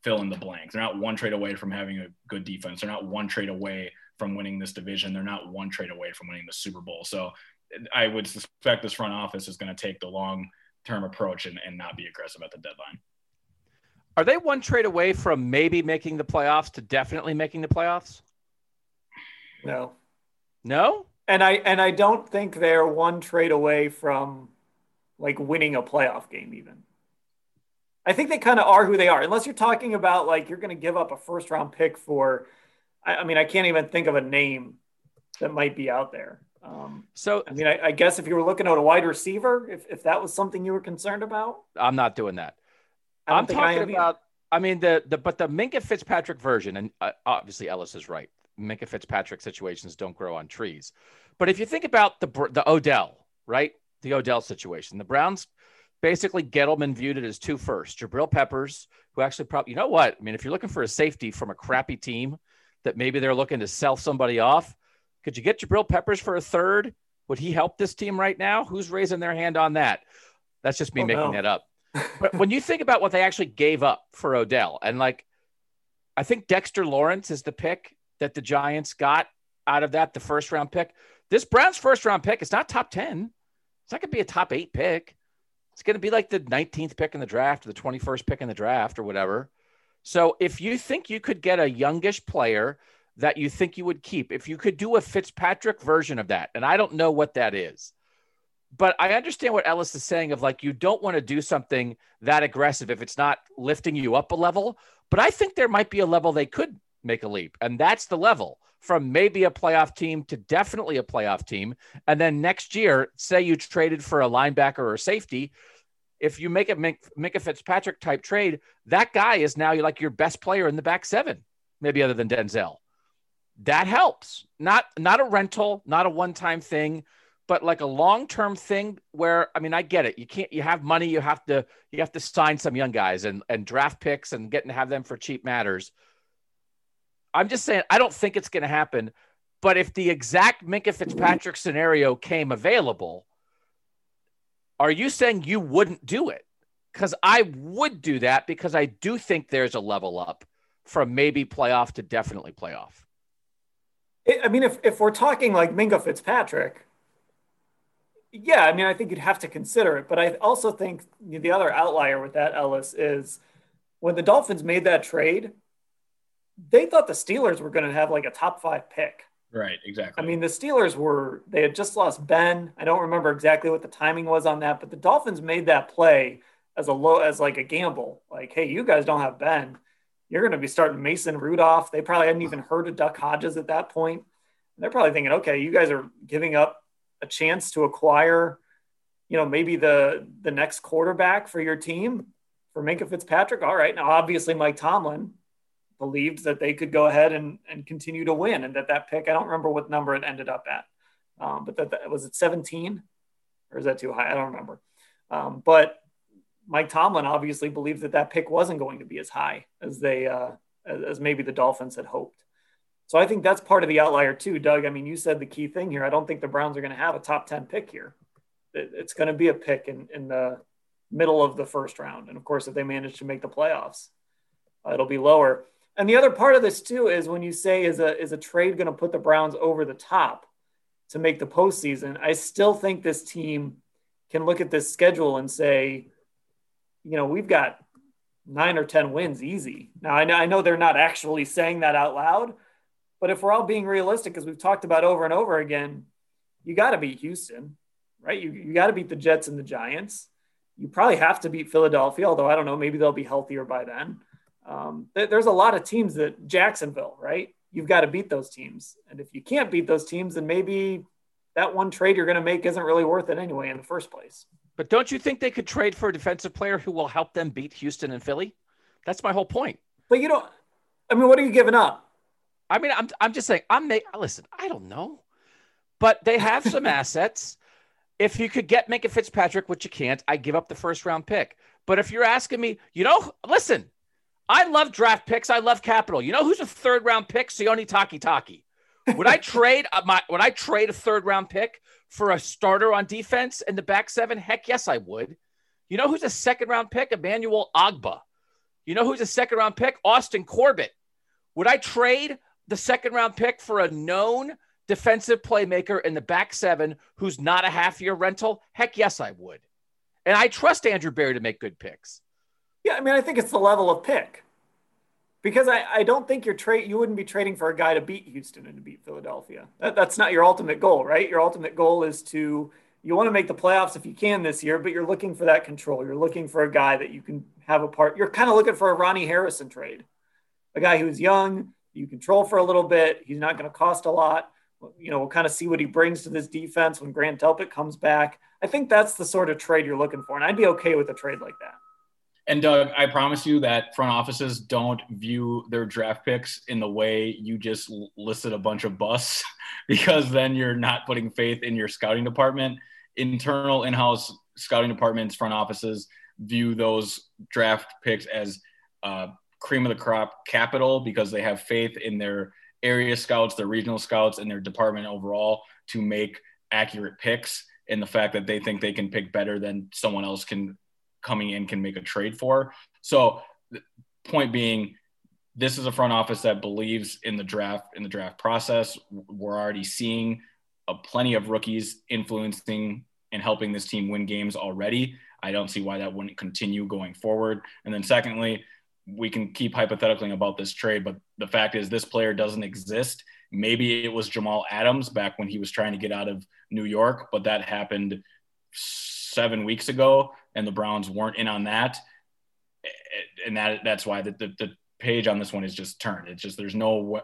C: fill in the blanks. They're not one trade away from having a good defense. They're not one trade away from winning this division. They're not one trade away from winning the Super Bowl. So I would suspect this front office is going to take the long term approach and, and not be aggressive at the deadline.
E: Are they one trade away from maybe making the playoffs to definitely making the playoffs?
A: No.
E: No?
A: And I and I don't think they're one trade away from like winning a playoff game even. I think they kind of are who they are. Unless you're talking about like you're going to give up a first round pick for I, I mean I can't even think of a name that might be out there. Um, so, I mean, I, I, guess if you were looking at a wide receiver, if, if that was something you were concerned about,
E: I'm not doing that. I'm talking I about. I mean, the the but the Minkah Fitzpatrick version, and uh, obviously Ellis is right. Minkah Fitzpatrick situations don't grow on trees, but if you think about the the Odell, right, the Odell situation, the Browns basically Gettleman viewed it as two first. Jabril Peppers, who actually probably, you know what? I mean, if you're looking for a safety from a crappy team that maybe they're looking to sell somebody off, could you get Jabril Peppers for a third? Would he help this team right now? Who's raising their hand on that? That's just me oh, making no. that up. but when you think about what they actually gave up for Odell, and like, I think Dexter Lawrence is the pick that the Giants got out of that, the first round pick. This Browns first round pick, it's not top 10. It's not going to be a top eight pick. It's going to be like the 19th pick in the draft or the 21st pick in the draft or whatever. So if you think you could get a youngish player that you think you would keep. If you could do a Fitzpatrick version of that, and I don't know what that is, but I understand what Ellis is saying of like, you don't want to do something that aggressive if it's not lifting you up a level. But I think there might be a level they could make a leap, and that's the level from maybe a playoff team to definitely a playoff team. And then next year, say you traded for a linebacker or a safety. If you make a a Fitzpatrick type trade, that guy is now like your best player in the back seven, maybe other than Denzel that helps. Not not a rental, not a one-time thing, but like a long-term thing where I mean, I get it. You can't you have money, you have to you have to sign some young guys and and draft picks and getting to have them for cheap matters. I'm just saying I don't think it's going to happen, but if the exact Minkah Fitzpatrick scenario came available, are you saying you wouldn't do it? Cuz I would do that because I do think there's a level up from maybe playoff to definitely playoff.
A: I mean, if, if we're talking like Minkah Fitzpatrick, yeah, I mean, I think you'd have to consider it. But I also think the other outlier with that, Ellis, is when the Dolphins made that trade, they thought the Steelers were going to have like a top five pick.
C: Right, exactly.
A: I mean, the Steelers were, they had just lost Ben. I don't remember exactly what the timing was on that, but the Dolphins made that play as a low, as like a gamble. Like, hey, you guys don't have Ben you're going to be starting Mason Rudolph. They probably hadn't even heard of Duck Hodges at that point. They're probably thinking, okay, you guys are giving up a chance to acquire, you know, maybe the the next quarterback for your team for Minkah Fitzpatrick. All right. Now, obviously, Mike Tomlin believed that they could go ahead and, and continue to win and that that pick, I don't remember what number it ended up at, um, but that, that was it 17 or is that too high? I don't remember. Um, but Mike Tomlin obviously believed that that pick wasn't going to be as high as they, uh, as, as maybe the Dolphins had hoped. So I think that's part of the outlier too, Doug. I mean, you said the key thing here. I don't think the Browns are going to have a top 10 pick here. It, it's going to be a pick in, in the middle of the first round. And of course, if they manage to make the playoffs, uh, it'll be lower. And the other part of this too is when you say is a is a trade going to put the Browns over the top to make the postseason. I still think this team can look at this schedule and say, you know, we've got nine or ten wins easy. Now I know, I know they're not actually saying that out loud, but if we're all being realistic, as we've talked about over and over again, you got to beat Houston, right? You you got to beat the Jets and the Giants you probably have to beat Philadelphia, although I don't know, maybe they'll be healthier by then. Um, th- there's a lot of teams that Jacksonville, right? You've got to beat those teams. And if you can't beat those teams, then maybe that one trade you're going to make isn't really worth it anyway in the first place.
E: But don't you think they could trade for a defensive player who will help them beat Houston and Philly? That's my whole point.
A: But you don't, I mean, what are you giving up?
E: I mean, I'm, I'm just saying, I'm, listen, I don't know, but they have some assets if you could get Minkah Fitzpatrick, which you can't, I give up the first round pick. But if you're asking me, you know, listen, I love draft picks. I love capital. You know who's a third round pick? Sione Takitaki. Would I trade uh, my would I trade a third round pick for a starter on defense in the back seven? Heck yes, I would. You know who's a second round pick? Emmanuel Ogbah. You know who's a second round pick? Austin Corbett. Would I trade the second round pick for a known defensive playmaker in the back seven who's not a half year rental? Heck yes, I would. And I trust Andrew Berry to make good picks.
A: Yeah, I mean, I think it's the level of pick. Because I, I don't think you're trade you wouldn't be trading for a guy to beat Houston and to beat Philadelphia. That, that's not your ultimate goal, right? Your ultimate goal is to you want to make the playoffs if you can this year, but you're looking for that control. You're looking for a guy that you can have a part. You're kind of looking for a Ronnie Harrison trade, a guy who's young, you control for a little bit. He's not going to cost a lot you know, we'll kind of see what he brings to this defense when Grant Delpit comes back. I think that's the sort of trade you're looking for, and I'd be okay with a trade like that.
C: And Doug, I promise you that front offices don't view their draft picks in the way you just listed a bunch of busts, because then you're not putting faith in your scouting department. Internal in-house scouting departments, front offices view those draft picks as uh, cream of the crop capital because they have faith in their area scouts, their regional scouts, and their department overall to make accurate picks. And the fact that they think they can pick better than someone else can coming in can make a trade for. So, point being, this is a front office that believes in the draft in the draft process. We're already seeing a plenty of rookies influencing and helping this team win games already. I don't see why that wouldn't continue going forward. And then secondly, we can keep hypothetically about this trade, but the fact is this player doesn't exist. Maybe it was Jamal Adams back when he was trying to get out of New York, but that happened seven weeks ago, and the Browns weren't in on that, and that that's why the, the, the page on this one is just turned. It's just there's no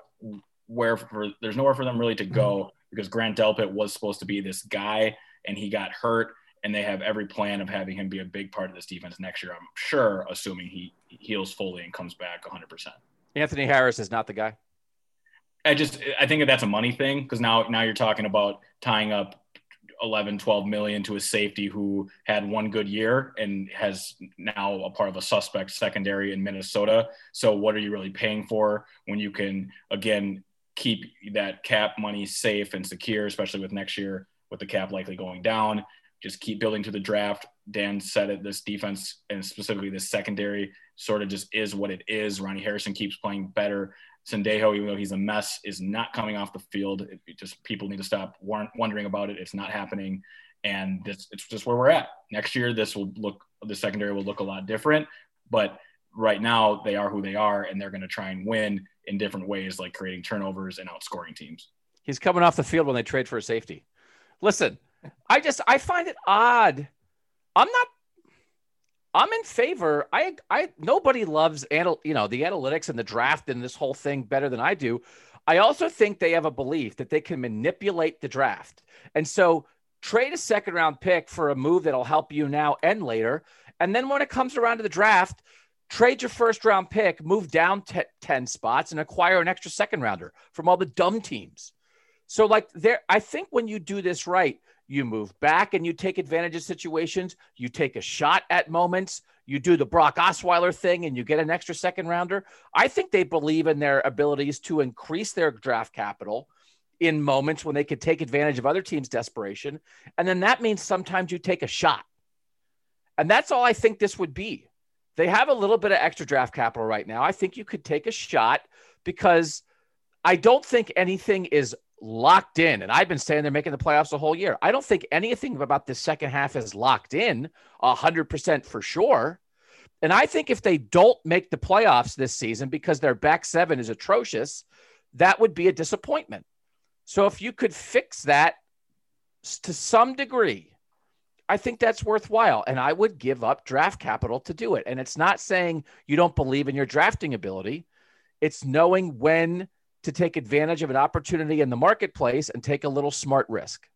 C: where for there's nowhere for them really to go mm-hmm. because Grant Delpit was supposed to be this guy, and he got hurt and they have every plan of having him be a big part of this defense next year. I'm sure, assuming he heals fully and comes back 100. percent
E: Anthony Harris is not the guy.
C: I just I think that that's a money thing because now now you're talking about tying up 11 12 million to a safety who had one good year and has now a part of a suspect secondary in Minnesota. So what are you really paying for when you can again keep that cap money safe and secure, especially with next year with the cap likely going down just keep building to the draft. Dan said it. This defense and specifically this secondary sort of just is what it is. Ronnie Harrison keeps playing better. Sendejo, even though he's a mess, is not coming off the field. It, it just people need to stop wondering about it. It's not happening, and this, it's just where we're at. Next year, this will look the secondary will look a lot different. But right now, they are who they are, and they're going to try and win in different ways, like creating turnovers and outscoring teams.
E: He's coming off the field when they trade for a safety. Listen, I just I find it odd. I'm not. I'm in favor. I I nobody loves anal, you know the analytics and the draft and this whole thing better than I do. I also think they have a belief that they can manipulate the draft, and so trade a second round pick for a move that'll help you now and later. And then when it comes around to the draft, trade your first round pick, move down t- 10 spots, and acquire an extra second rounder from all the dumb teams. So, like, there, I think when you do this right, you move back and you take advantage of situations, you take a shot at moments, you do the Brock Osweiler thing and you get an extra second rounder. I think they believe in their abilities to increase their draft capital in moments when they could take advantage of other teams' desperation. And then that means sometimes you take a shot. And that's all I think this would be. They have a little bit of extra draft capital right now. I think you could take a shot because I don't think anything is locked in. And I've been saying they're making the playoffs the whole year. I don't think anything about the second half is locked in 100% for sure. And I think if they don't make the playoffs this season because their back seven is atrocious, that would be a disappointment. So if you could fix that to some degree, I think that's worthwhile. And I would give up draft capital to do it. And it's not saying you don't believe in your drafting ability, it's knowing when to take advantage of an opportunity in the marketplace and take a little smart risk.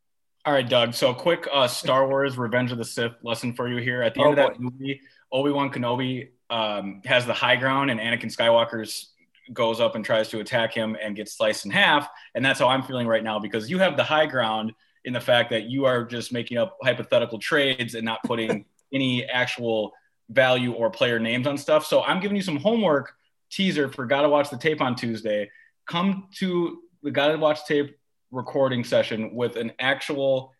C: All right, Doug. So, a quick uh, Star Wars Revenge of the Sith lesson for you here. At the end oh, of that movie, Obi Wan Kenobi um, has the high ground, and Anakin Skywalker's goes up and tries to attack him and gets sliced in half. And that's how I'm feeling right now because you have the high ground in the fact that you are just making up hypothetical trades and not putting any actual value or player names on stuff. So I'm giving you some homework teaser for Gotta Watch the Tape on Tuesday. Come to the Gotta Watch Tape recording session with an actual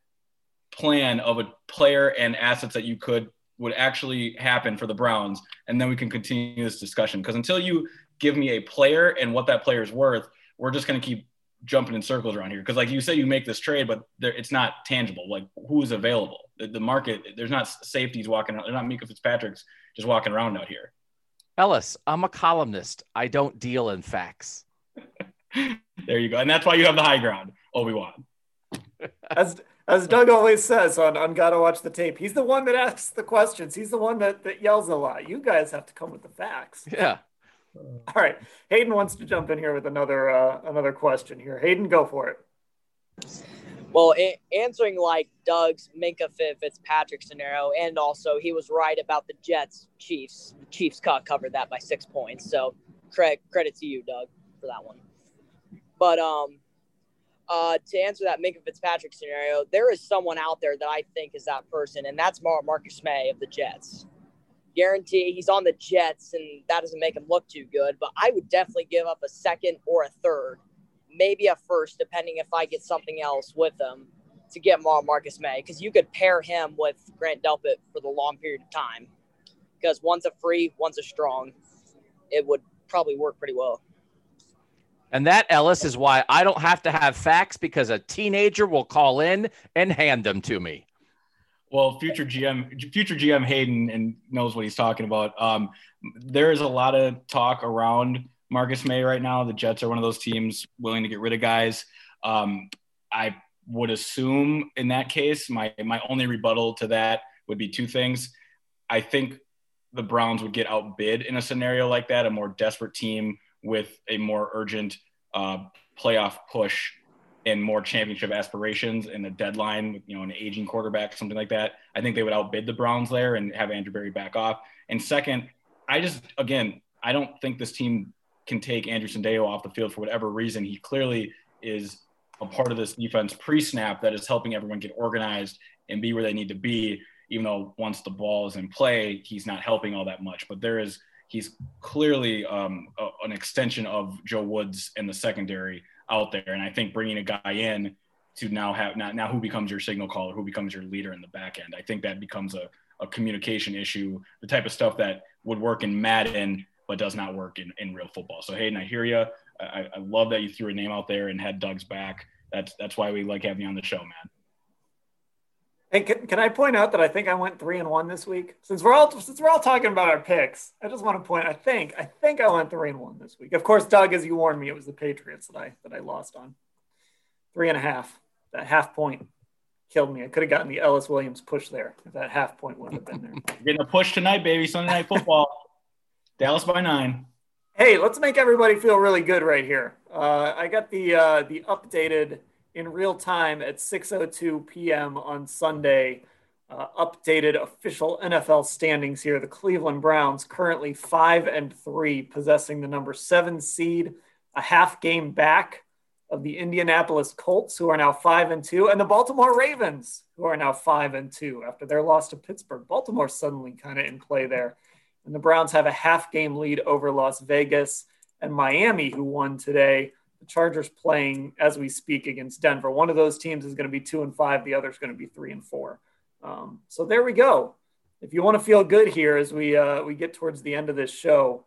C: plan of a player and assets that you could would actually happen for the Browns, and then we can continue this discussion. Because until you give me a player and what that player is worth, we're just going to keep jumping in circles around here. Because like you say, you make this trade, but there, it's not tangible. Like who's available? The, the, market, there's not safeties walking around. They're not Minkah Fitzpatrick's just walking around out here.
E: Ellis, I'm a columnist. I don't deal in facts.
C: There you go. And that's why you have the high ground, Obi-Wan.
A: as as Doug always says on, on Gotta Watch the Tape, he's the one that asks the questions. He's the one that, that yells a lot. You guys have to come with the facts.
E: Yeah.
A: All right, Hayden wants to jump in here with another uh, another question here. Hayden, go for it.
D: Well, a- answering like Doug's Minkah Fitzpatrick scenario, and also he was right about the Jets Chiefs. The Chiefs cut covered that by six points. So credit credit to you, Doug, for that one. But um, uh, to answer that Minkah Fitzpatrick scenario, there is someone out there that I think is that person, and that's Mar- Marcus Maye of the Jets guarantee he's on the Jets, and that doesn't make him look too good. But I would definitely give up a second or a third, maybe a first, depending if I get something else with him to get Mar- Marcus Maye, because you could pair him with Grant Delpit for the long period of time. Because one's a free, one's a strong. It would probably work pretty well.
E: And that, Ellis, is why I don't have to have facts because a teenager will call in and hand them to me.
C: Well, future GM, future GM Hayden, and knows what he's talking about. Um, there is a lot of talk around Marcus Maye right now. The Jets are one of those teams willing to get rid of guys. Um, I would assume in that case, my my only rebuttal to that would be two things. I think the Browns would get outbid in a scenario like that. A more desperate team with a more urgent uh, playoff push and more championship aspirations and a deadline with you know an aging quarterback something like that i think they would outbid the browns there and have andrew berry back off. And second i just again i don't think this team can take andrew sendejo off the field for whatever reason. He clearly is a part of this defense pre-snap that is helping everyone get organized and be where they need to be even though once the ball is in play he's not helping all that much. But there is he's clearly um, a, an extension of joe woods in the secondary out there. And I think bringing a guy in to now have now, now who becomes your signal caller, who becomes your leader in the back end, I think that becomes a, a communication issue, the type of stuff that would work in Madden but does not work in, in real football. So Hayden, I hear you. I, I love that you threw a name out there and had Doug's back. That's that's why we like having you on the show, man.
A: And can, can I point out that I think I went three and one this week? Since we're all since we're all talking about our picks, I just want to point. I think I think I went three and one this week. Of course, Doug, as you warned me, it was the Patriots that I that I lost on. Three and a half. That half point killed me. I could have gotten the Ellis Williams push there if that half point would have been there.
C: Getting a push tonight, baby. Sunday night football. Dallas by nine.
A: Hey, let's make everybody feel really good right here. Uh, I got the uh, the updated in real time at 6:02 p.m. on Sunday. Uh, updated official NFL standings here. The Cleveland Browns currently five and three, possessing the number seven seed, a half game back of the Indianapolis Colts, who are now five and two, and the Baltimore Ravens, who are now five and two after their loss to Pittsburgh. Baltimore suddenly kind of in play there. And the Browns have a half game lead over Las Vegas and Miami, who won today. The Chargers playing as we speak against Denver. One of those teams is going to be two and five, the other is going to be three and four. Um, so there we go. If you want to feel good here as we uh, we get towards the end of this show,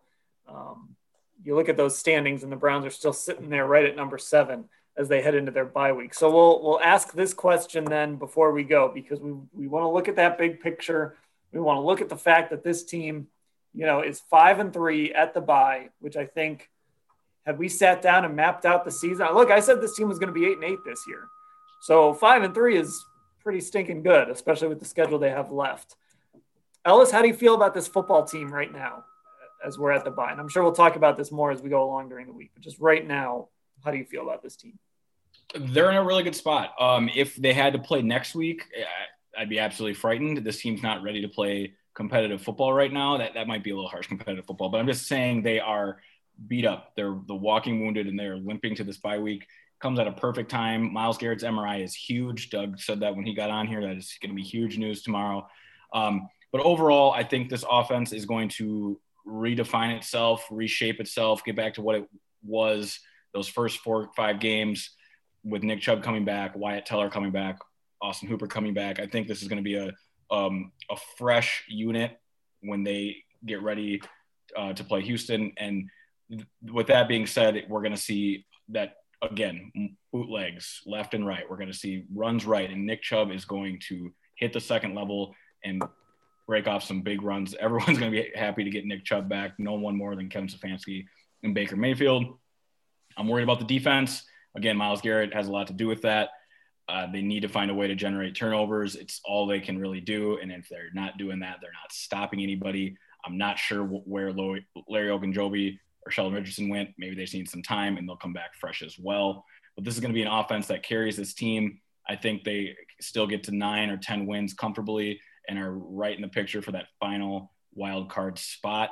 A: um, you look at those standings, and the Browns are still sitting there right at number seven as they head into their bye week. So we'll we'll ask this question then before we go because we we want to look at that big picture. We want to look at the fact that this team, you know, is five and three at the bye, which I think had we sat down and mapped out the season. Look, I said this team was going to be eight and eight this year. So five and three is pretty stinking good, especially with the schedule they have left. Ellis, how do you feel about this football team right now? as we're at the bye. And I'm sure we'll talk about this more as we go along during the week. But just right now, how do you feel about this team?
C: They're in a really good spot. Um, if they had to play next week, I'd be absolutely frightened. This team's not ready to play competitive football right now. That that might be a little harsh, competitive football. But I'm just saying they are beat up. They're the walking wounded, and they're limping to this bye week. Comes at a perfect time. Myles Garrett's MRI is huge. Doug said that when he got on here. That is going to be huge news tomorrow. Um, but overall, I think this offense is going to redefine itself, reshape itself, get back to what it was those first four five games with Nick Chubb coming back, Wyatt Teller coming back, Austin Hooper coming back. I think this is going to be a um, a fresh unit when they get ready uh, to play Houston. And with that being said, we're going to see that again bootlegs left and right. We're going to see runs right, and Nick Chubb is going to hit the second level and break off some big runs. Everyone's going to be happy to get Nick Chubb back. No one more than Kevin Stefanski and Baker Mayfield. I'm worried about the defense. Again, Myles Garrett has a lot to do with that. Uh, they need to find a way to generate turnovers. It's all they can really do. And if they're not doing that, they're not stopping anybody. I'm not sure where Larry Ogunjobi or Sheldon Richardson went. Maybe they just need some time and they'll come back fresh as well. But this is going to be an offense that carries this team. I think they still get to nine or 10 wins comfortably and are right in the picture for that final wild card spot.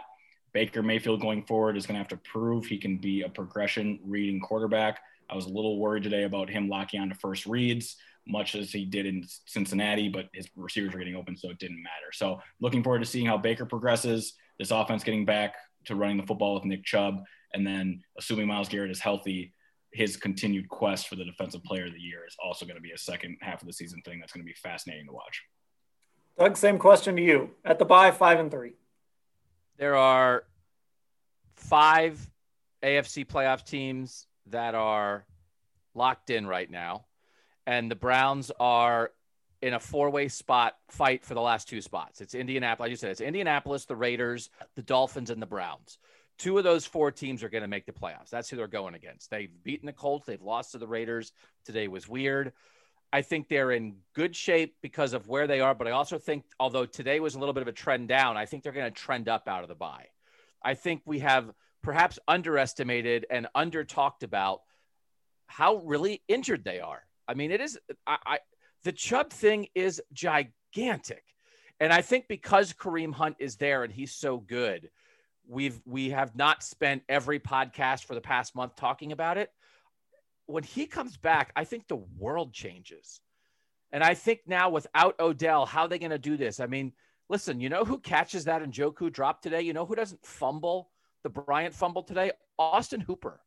C: Baker Mayfield going forward is going to have to prove he can be a progression reading quarterback. I was a little worried today about him locking on to first reads, much as he did in Cincinnati, but his receivers were getting open, so it didn't matter. So looking forward to seeing how Baker progresses, this offense getting back to running the football with Nick Chubb, and then assuming Myles Garrett is healthy, his continued quest for the defensive player of the year is also going to be a second half of the season thing that's going to be fascinating to watch.
A: Doug, same question to you. At the bye, five and three.
E: There are five AFC playoff teams that are locked in right now, and the Browns are in a four-way spot fight for the last two spots. It's Indianapolis. You said, it's Indianapolis, the Raiders, the Dolphins, and the Browns. Two of those four teams are going to make the playoffs. That's who they're going against. They've beaten the Colts. They've lost to the Raiders. Today was weird. I think they're in good shape because of where they are. But I also think, although today was a little bit of a trend down, I think they're going to trend up out of the bye. I think we have perhaps underestimated and under talked about how really injured they are. I mean, it is, I the Chubb thing is gigantic. And I think because Kareem Hunt is there and he's so good, we've we have not spent every podcast for the past month talking about it when he comes back, I think the world changes. And I think now without Odell, how are they going to do this? I mean, listen, you know who catches that Njoku drop today? You know who doesn't fumble the Bryant fumble today? Austin Hooper.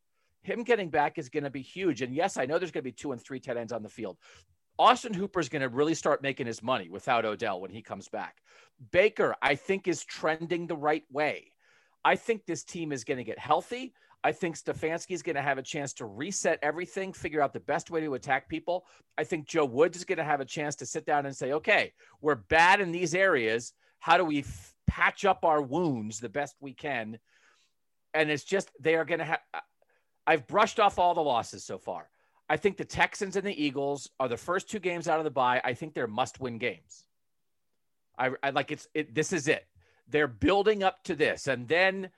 E: Him getting back is going to be huge. And yes, I know there's going to be two and three tight ends on the field. Austin Hooper is going to really start making his money without Odell when he comes back. Baker, I think, is trending the right way. I think this team is going to get healthy. I think Stefanski is going to have a chance to reset everything, figure out the best way to attack people. I think Joe Woods is going to have a chance to sit down and say, okay, we're bad in these areas. How do we f- patch up our wounds the best we can? And it's just, they are going to have, I've brushed off all the losses so far. I think the Texans and the Eagles are the first two games out of the bye. I think they're must win games. I, I like it's, it, this is it. They're building up to this. And then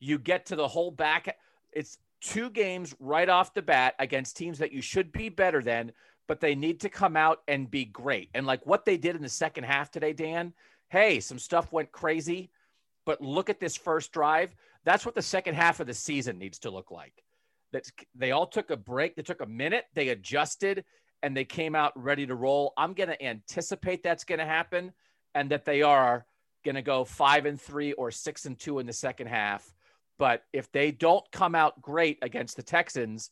E: you get to the whole back it's two games right off the bat against teams that you should be better than, but they need to come out and be great. And like what they did in the second half today, Dan, hey, some stuff went crazy, but look at this first drive. That's what the second half of the season needs to look like. That they all took a break, they took a minute, they adjusted, and they came out ready to roll. I'm going to anticipate that's going to happen and that they are going to go five and three or six and two in the second half. But if they don't come out great against the Texans,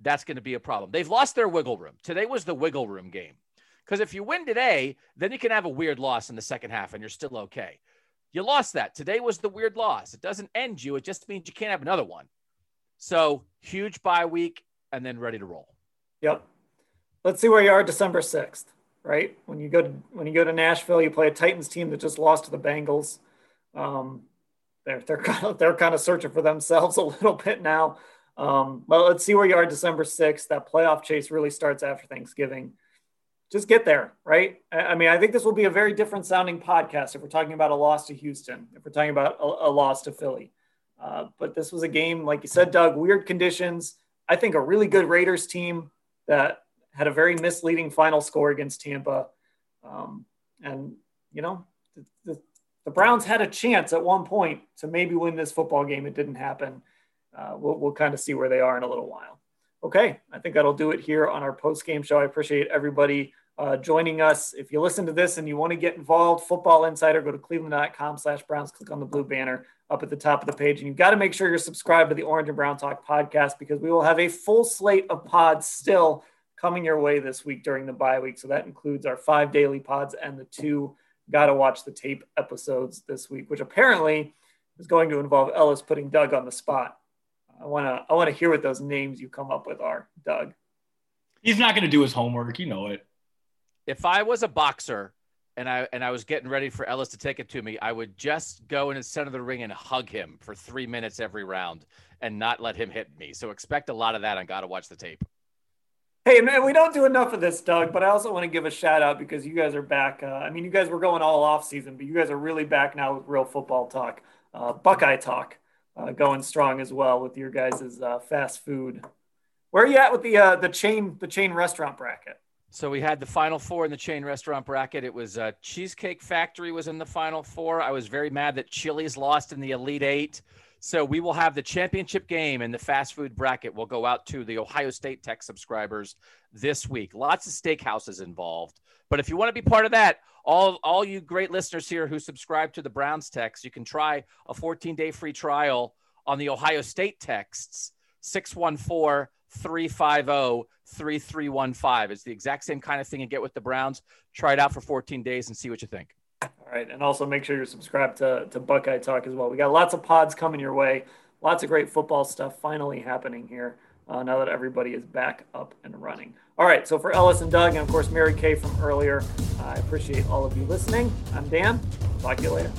E: that's going to be a problem. They've lost their wiggle room. Today was the wiggle room game. Because if you win today, then you can have a weird loss in the second half and you're still okay. You lost that. Today was the weird loss. It doesn't end you, it just means you can't have another one. So huge bye week and then ready to roll.
A: Yep. Let's see where you are December 6th, right? When you go to when you go to Nashville, you play a Titans team that just lost to the Bengals. Um, they're they're kind of they're kind of searching for themselves a little bit now. Um, well, let's see where you are December 6th. That playoff chase really starts after Thanksgiving just get there, right? I mean, I think this will be a very different sounding podcast if we're talking about a loss to Houston, if we're talking about a, a loss to Philly. Uh, but this was a game, like you said, Doug, weird conditions. I think a really good Raiders team that had a very misleading final score against Tampa. Um, and, you know, the, the, the, Browns had a chance at one point to maybe win this football game. It didn't happen. Uh, we'll, we'll kind of see where they are in a little while. Okay, I think that'll do it here on our post game show. I appreciate everybody uh, joining us. If you listen to this and you want to get involved, Football Insider, go to cleveland.com slash Browns, click on the blue banner up at the top of the page. And you've got to make sure you're subscribed to the Orange and Brown Talk podcast because we will have a full slate of pods still coming your way this week during the bye week. So that includes our five daily pods and the two got to watch the tape episodes this week, which apparently is going to involve Ellis putting Doug on the spot. I want to I want to hear what those names you come up with are, Doug.
C: He's not going to do his homework. You know it
E: if I was a boxer and I and I was getting ready for Ellis to take it to me, I would just go in the center of the ring and hug him for three minutes every round and not let him hit me. So expect a lot of that on Gotta Watch the Tape.
A: Hey man, we don't do enough of this, Doug. But I also want to give a shout out because you guys are back. Uh, I mean, you guys were going all off season, but you guys are really back now with real football talk, uh, Buckeye talk, uh, going strong as well with your guys' uh, fast food. Where are you at with the uh, the chain the chain restaurant bracket?
E: So we had the final four in the chain restaurant bracket. It was uh, Cheesecake Factory was in the final four. I was very mad that Chili's lost in the Elite Eight. So we will have the championship game in the fast food bracket. Will go out to the Ohio State text subscribers this week. Lots of steakhouses involved. But if you want to be part of that, all all you great listeners here who subscribe to the Browns text, you can try a 14 day free trial on the Ohio State texts 614 350 3315. It's the exact same kind of thing you get with the Browns. Try it out for 14 days and see what you think.
A: All right. And also make sure you're subscribed to, to Buckeye Talk as well. We got lots of pods coming your way, lots of great football stuff finally happening here uh, now that everybody is back up and running. All right. So for Ellis and Doug, and of course, Mary Kay from earlier, I appreciate all of you listening. I'm Dan. Talk to you later.